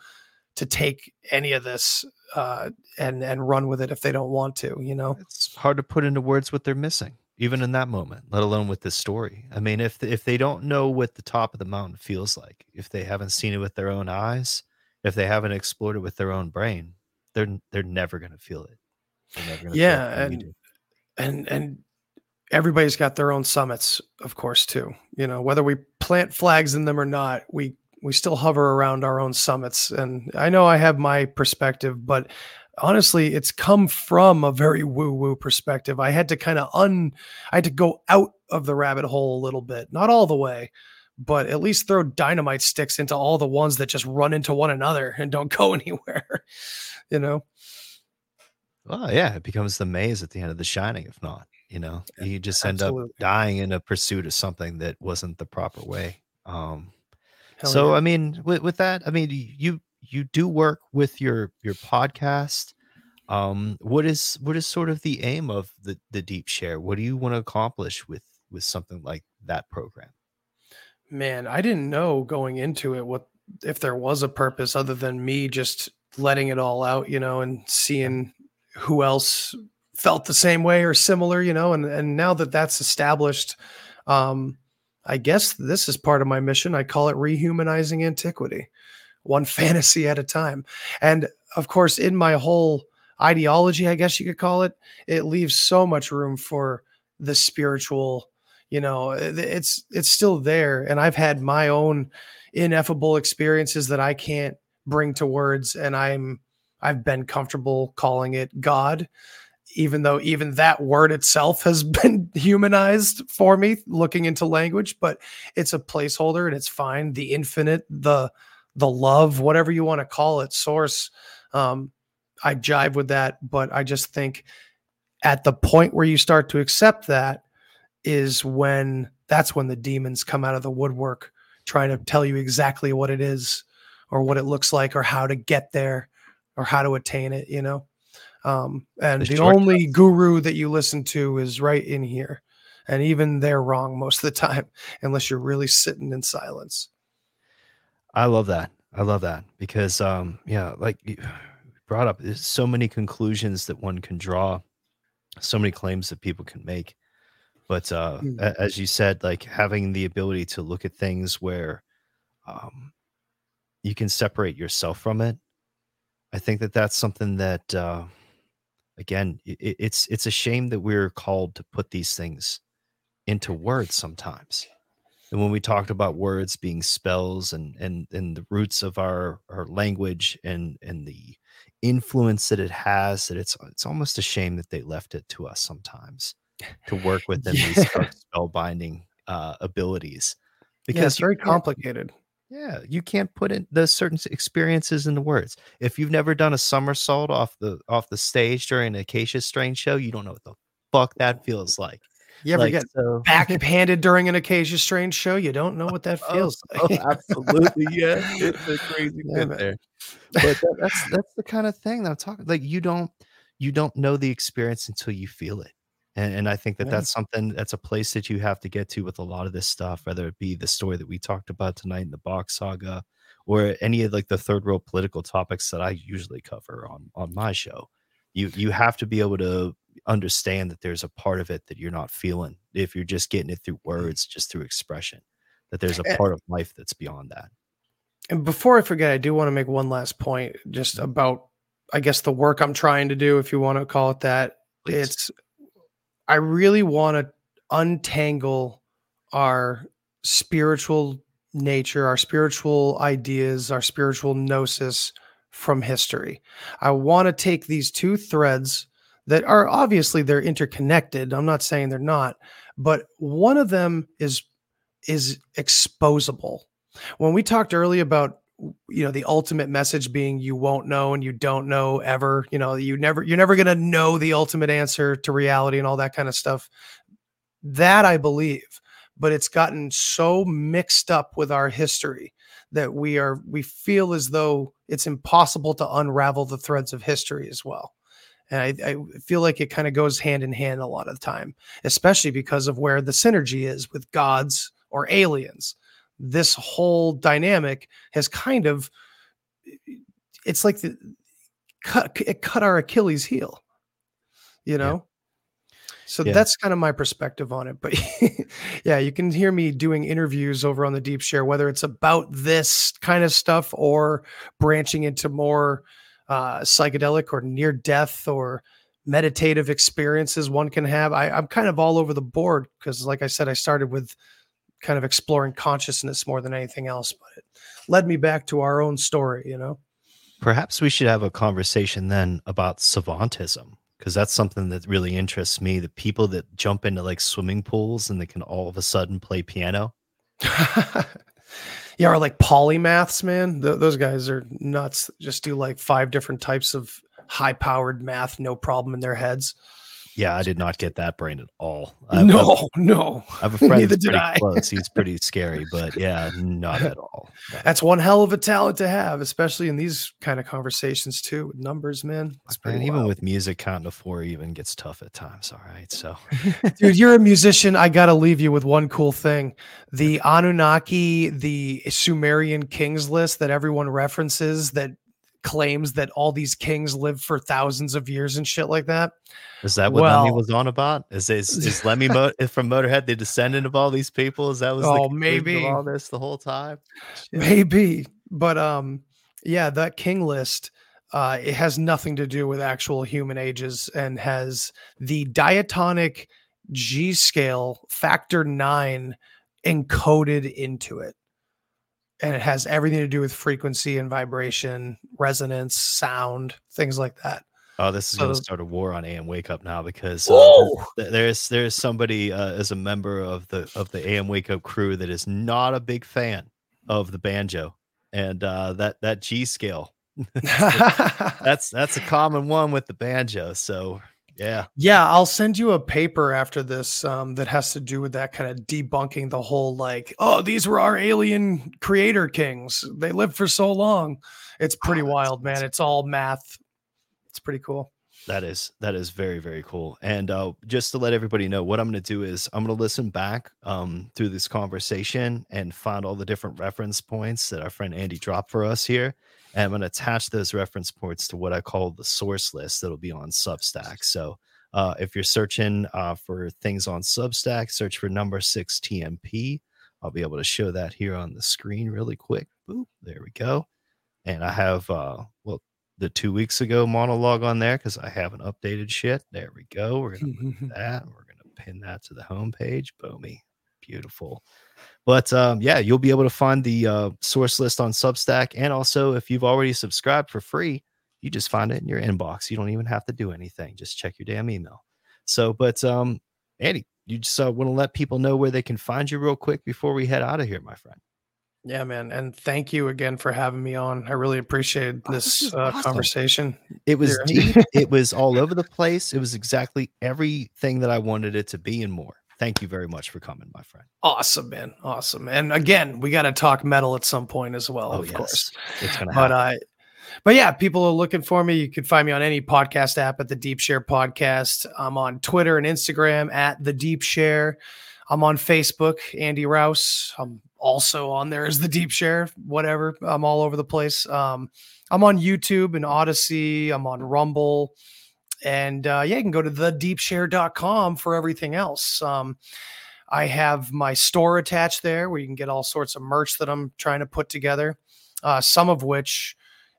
to take any of this uh, and, and run with it if they don't want to, you know? it's hard to put into words what they're missing even in that moment let alone with this story. I mean if if they don't know what the top of the mountain feels like if they haven't seen it with their own eyes if they haven't explored it with their own brain they're they're never going to feel it. They're never gonna feel Yeah, it like we and- and and everybody's got their own summits of course too. You know whether we plant flags in them or not we we still hover around our own summits. And i know i have my perspective but honestly it's come from a very woo woo perspective. I had to kind of un i had to go out of the rabbit hole a little bit not all the way but at least throw dynamite sticks into all the ones that just run into one another and don't go anywhere you know? Well yeah it becomes the maze at the end of the shining if not you know? You just end up dying in a pursuit of something that wasn't the proper way um Hell so yeah. i mean with, with that i mean you you do work with your your podcast um what is what is sort of the aim of the the deep share? What do you want to accomplish with with something like that program? Man, I didn't know going into it what if there was a purpose other than me just letting it all out, you know, and seeing who else felt the same way or similar, you know, and and now that that's established, um I guess this is part of my mission. I call it rehumanizing antiquity, one fantasy at a time. And of course, in my whole ideology, I guess you could call it, it leaves so much room for the spiritual you know it's it's still there. And i've had my own ineffable experiences that i can't bring to words. And i'm i've been comfortable calling it god even though even that word itself has been humanized for me looking into language. But it's a placeholder and it's fine. The infinite the the love whatever you want to call it source um i jive with that but i just think at the point where you start to accept that is when that's when the demons come out of the woodwork trying to tell you exactly what it is or what it looks like or how to get there or how to attain it you know? Um, and The only guru that you listen to is right in here and even they're wrong most of the time unless you're really sitting in silence i love that. I love that because um yeah like you brought up there's so many conclusions that one can draw so many claims that people can make. But uh Mm. a- as you said like having the ability to look at things where um you can separate yourself from it i think that that's something that uh again i i- it's it's a shame that we're called to put these things into words sometimes and when we talked about words being spells and and and the roots of our our language and and the influence that it has that it's it's almost a shame that they left it to us sometimes to work within these Yeah. dark spellbinding uh abilities because yeah, it's very complicated yeah, you can't put in the certain experiences into words. If you've never done a somersault off the off the stage during an Acacia Strain show, you don't know what the fuck that feels like. You ever Like, get so- backhanded during an Acacia Strain show you don't know what that Oh, feels oh, like absolutely, yeah, it's a crazy Yeah, there. But that, that's that's the kind of thing that I'm talking. Like you don't you don't know the experience until you feel it, and, and I think that Yeah. that's something that's a place that you have to get to with a lot of this stuff, whether it be the story that we talked about tonight in the Bock saga, or any of like the third world political topics that I usually cover on on my show. You you have to be able to understand that there's a part of it that you're not feeling if you're just getting it through words, just through expression. That there's a Eh, part of life that's beyond that. And before I forget, I do want to make one last point just about, I guess, the work I'm trying to do, if you want to call it that. Please. It's, I really want to untangle our spiritual nature, our spiritual ideas, our spiritual gnosis from history. I want to take these two threads that are obviously they're interconnected. I'm not saying they're not, but one of them is is exposable. When we talked earlier about you know the ultimate message being you won't know and you don't know ever you know you never you're never going to know the ultimate answer to reality and all that kind of stuff that i believe but it's gotten so mixed up with our history that we are we feel as though it's impossible to unravel the threads of history as well. And I, I feel like it kind of goes hand in hand a lot of the time especially because of where the synergy is with gods or aliens. This whole dynamic has kind of it's like the cut it cut our achilles heel you know so Yeah. that's kind of my perspective on it but yeah you can hear me doing interviews over on the deep share whether it's about this kind of stuff or branching into more uh psychedelic or near death or meditative experiences one can have. I, i'm kind of all over the board because like i said i started with kind of exploring consciousness more than anything else but it led me back to our own story you know? Perhaps we should have a conversation then about savantism because that's something that really interests me. The people that jump into like swimming pools and they can all of a sudden play piano. yeah or like polymaths man Th- those guys are nuts just do like five different types of high powered math no problem in their heads Yeah, I did not get that brain at all. I, I've- no no I have a friend Neither that's pretty I. close. He's pretty scary, but yeah, not at all. that's one hell of a talent to have especially in these kind of conversations too with numbers man it's pretty And even with music, counting to four even gets tough at times. All right, so Dude, you're a musician. I got to leave you with one cool thing. The Anunnaki, the Sumerian kings list that everyone references that claims that all these kings lived for thousands of years and shit like that. is that what Lemmy was on about? Is is, is Lemmy Mo- from Motorhead the descendant of all these people? Is that was Oh, maybe. all this the whole time? Shit. Maybe, but um yeah, that king list uh it has nothing to do with actual human ages and has the diatonic G scale factor 9 encoded into it. And it has everything to do with frequency and vibration, resonance, sound, things like that. Oh, this is going to start a war on AM WakeUp now because uh, there's there's somebody uh, as a member of the of the AM WakeUp crew that is not a big fan of the banjo and uh, that that G scale. That's that's a common one with the banjo. So yeah, Yeah, I'll send you a paper after this um, that has to do with that kind of debunking the whole like, oh, these were our alien creator kings. They lived for so long. It's pretty Oh, wild, man. It's all math. It's pretty cool. that is that is very very cool. And uh, just to let everybody know, what I'm going to do is I'm going to listen back um, through this conversation and find all the different reference points that our friend Andy dropped for us here. And I'm going to attach those reference points to what I call the source list that'll be on Substack. So uh, if you're searching uh, for things on Substack, search for number six TNP. I'll be able to show that here on the screen really quick. Boop, there we go. And I have, uh, well, the two weeks ago monologue on there because I haven't updated shit. There we go. We're going to Mm-hmm. that. We're going to pin that to the homepage. Boomy. Beautiful. But um, yeah, you'll be able to find the uh, source list on Substack. And also, if you've already subscribed for free, you just find it in your inbox. You don't even have to do anything. Just check your damn email. So, but um, Andy, you just uh, want to let people know where they can find you real quick before we head out of here, my friend. Yeah, man. And thank you again for having me on. I really appreciated Oh, this this uh, awesome. conversation. It was deep. it was all over the place. It was exactly everything that I wanted it to be and more. Thank you very much for coming, my friend. Awesome, man. Awesome. And again, we got to talk metal at some point as well, Oh, of yes. course. It's gonna but happen. uh but yeah people are looking for me you can find me on any podcast app at the deep share podcast i'm on twitter and instagram at the deep share i'm on facebook andy rouse i'm also on there as the deep share whatever i'm all over the place um i'm on youtube and odysee i'm on rumble and uh, yeah you can go to thedeepshare.com for everything else um i have my store attached there where you can get all sorts of merch that i'm trying to put together uh, some of which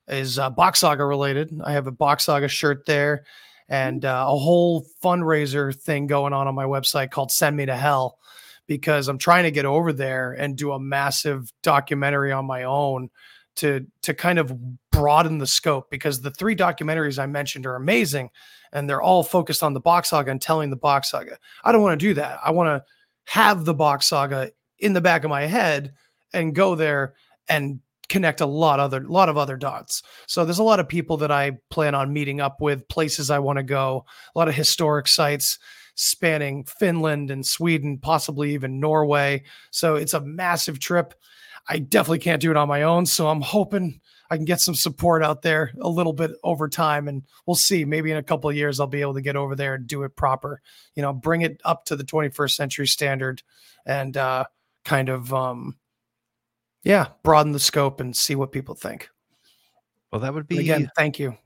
is uh, Bock Saga related. I have a Bock Saga shirt there and uh, a whole fundraiser thing going on on my website called Send Me to Hell because I'm trying to get over there and do a massive documentary on my own to to kind of broaden the scope because the three documentaries I mentioned are amazing and they're all focused on the Bock saga and telling the Bock saga. I don't want to do that. I want to have the Bock saga in the back of my head and go there and connect a lot other lot of other dots. So there's a lot of people that I plan on meeting up with, places I want to go, a lot of historic sites spanning Finland and Sweden, possibly even Norway. So it's a massive trip. I definitely can't do it on my own, so I'm hoping I can get some support out there a little bit over time and we'll see. Maybe in a couple of years I'll be able to get over there and do it proper you know bring it up to the 21st century standard and uh kind of um yeah broaden the scope and see what people think. Well, that would And be again thank you.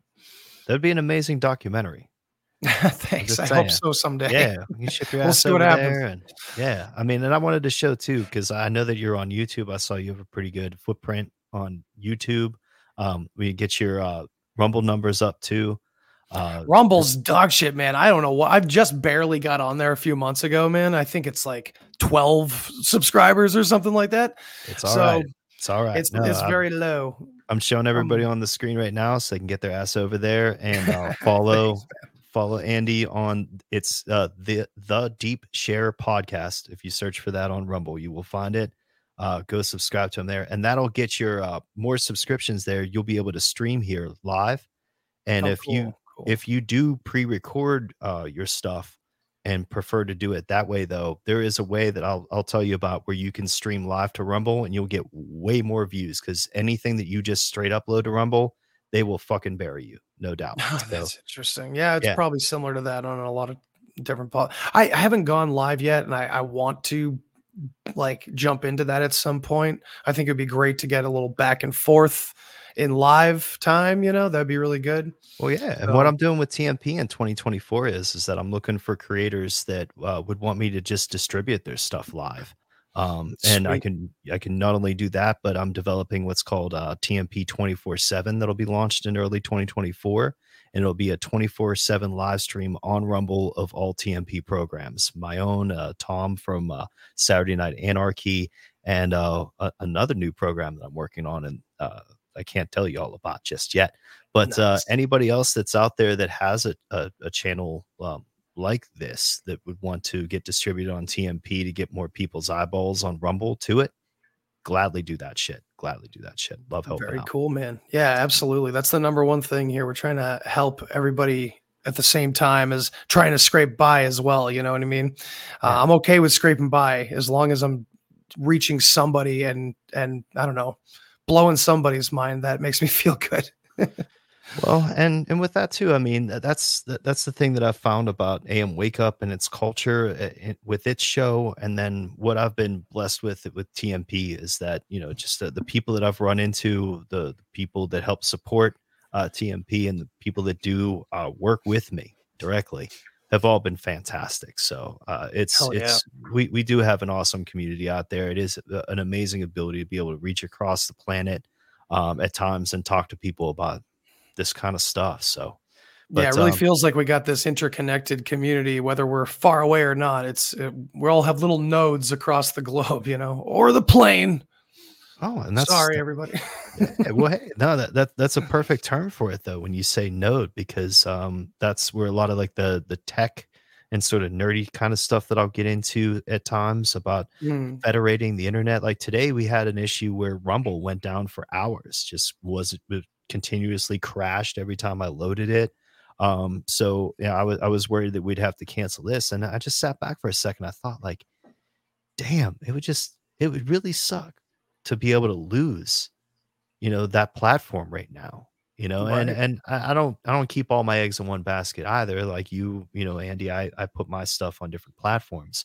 that'd be an amazing documentary. thanks i saying. hope so someday Yeah, you ship your We'll ass see what over happens. there, and yeah, I mean, and I wanted to show too because I know that you're on YouTube. I saw you have a pretty good footprint on YouTube. Um, we get your uh, Rumble numbers up too. Uh, Rumble's dog shit, man. I don't know what I've just barely got on there a few months ago, man. I think it's like 12 subscribers or something like that. it's all right. so It's all right. it's No, it's I'm- very low. I'm showing everybody on the screen right now so they can get their ass over there and uh, follow follow Andy on it's uh, the the Deep Share podcast. If you search for that on Rumble, you will find it. Uh, go subscribe to him there, and that'll get your uh, more subscriptions there. You'll be able to stream here live, and Oh, if you cool, cool. if you do pre-record uh, your stuff and prefer to do it that way though there is a way that I'll, I'll tell you about where you can stream live to rumble and you'll get way more views because anything that you just straight upload to rumble they will fucking bury you no doubt so, That's interesting. Yeah, it's Yeah. probably similar to that on a lot of different. Po- I, I haven't gone live yet, and I, I want to like jump into that at some point. I think it'd be great to get a little back and forth in live time. You know, that'd be really good. well yeah and what i'm doing with tnp in 2024 is is that i'm looking for creators that uh, would want me to just distribute their stuff live um and i can i can not only do that but i'm developing what's called uh tnp 24 7 that'll be launched in early 2024 and it'll be a 24 7 live stream on rumble of all tnp programs. My own uh, tom from uh, saturday night anarchy and uh, a- another new program that i'm working on and uh, i can't tell you all about just yet but uh, anybody else that's out there that has a, a, a channel um, like this that would want to get distributed on TNP to get more people's eyeballs on Rumble to it, gladly do that shit. Gladly do that shit. Love helping Very out. cool, man. Yeah, absolutely. That's the number one thing here. We're trying to help everybody at the same time as trying to scrape by as well. You know what I mean? Uh, I'm okay with scraping by as long as I'm reaching somebody and and I don't know, blowing somebody's mind. That makes me feel good. Well, and and with that too, I mean that's that's the thing that I've found about AM WakeUp and its culture uh, it, with its show, and then what I've been blessed with with TNP is that you know just the, the people that I've run into, the, the people that help support uh, TNP, and the people that do uh, work with me directly have all been fantastic. So uh, it's yeah. it's we we do have an awesome community out there. It is an amazing ability to be able to reach across the planet um, at times and talk to people about this kind of stuff. So, yeah, it really um, feels like we got this interconnected community, whether we're far away or not. It's it, we all have little nodes across the globe, you know, or the plane. oh, and that's Sorry, everybody. yeah, well, hey, no, that, that that's a perfect term for it though. When you say node, because um, that's where a lot of like the the tech and sort of nerdy kind of stuff that I'll get into at times about Mm, federating the internet. Like today, we had an issue where Rumble went down for hours, just was it continuously crashed every time I loaded it. Um, so yeah, I was I was worried that we'd have to cancel this, and I just sat back for a second. I thought, like, damn, it would just it would really suck to be able to lose, you know, that platform right now. You know, and Right. and I, I don't I don't keep all my eggs in one basket either. Like you, you know, Andy, I I put my stuff on different platforms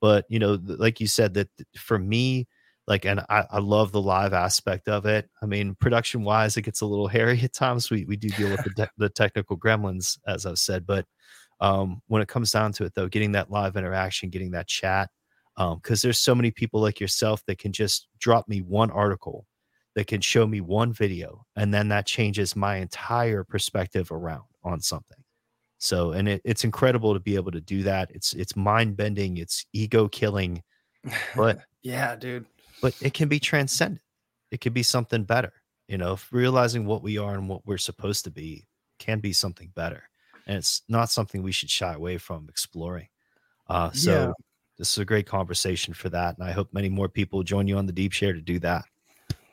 but you know like you said that th- for me like and I, I love the live aspect of it. I mean production wise it gets a little hairy at times. We, we do deal with the, te- the technical gremlins as i've said but um when it comes down to it though getting that live interaction getting that chat um because there's so many people like yourself that can just drop me one article that can show me one video and then that changes my entire perspective around on something. So and it, it's incredible to be able to do that. It's it's mind bending it's ego killing but yeah, dude. But it can be transcendent it can be something better You know, realizing what we are and what we're supposed to be can be something better, and it's not something we should shy away from exploring. Uh, so Yeah. this is a great conversation for that, and I hope many more people join you on the deep share to do that.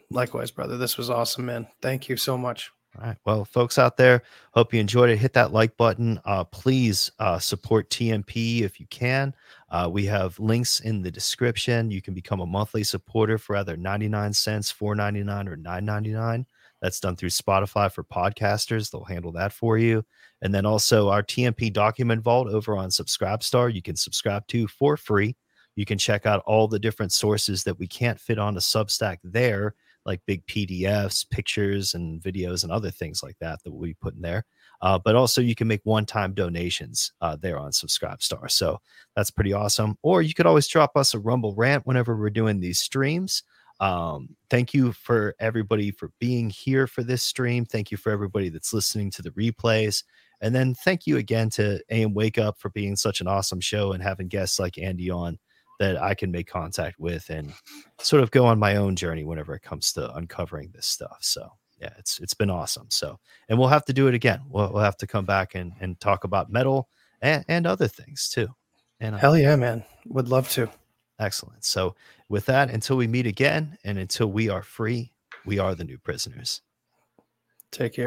Likewise, brother. This was awesome, man. Thank you so much. All right. Well, folks out there, hope you enjoyed it. Hit that like button. Uh, please uh, support TNP if you can. Uh, we have links in the description. You can become a monthly supporter for either 99 cents, 4.99 or 9.99. That's done through Spotify for podcasters. They'll handle that for you. And then also our TNP document vault over on Subscribestar, you can subscribe to for free. You can check out all the different sources that we can't fit onto Substack there like big PDFs, pictures, and videos, and other things like that that we put in there. Uh, but also, you can make one-time donations uh, there on Subscribestar, so that's pretty awesome. Or you could always drop us a Rumble rant whenever we're doing these streams. Um, thank you for everybody for being here for this stream. Thank you for everybody that's listening to the replays. And then thank you again to AM WakeUp for being such an awesome show and having guests like Andy on that I can make contact with and sort of go on my own journey whenever it comes to uncovering this stuff. So yeah, it's it's been awesome. So and we'll have to do it again. We'll, we'll have to come back and and talk about metal and, and other things too. And uh, Hell yeah, man. Would love to. excellent. So with that, until we meet again and until we are free, we are the new prisoners. Take care.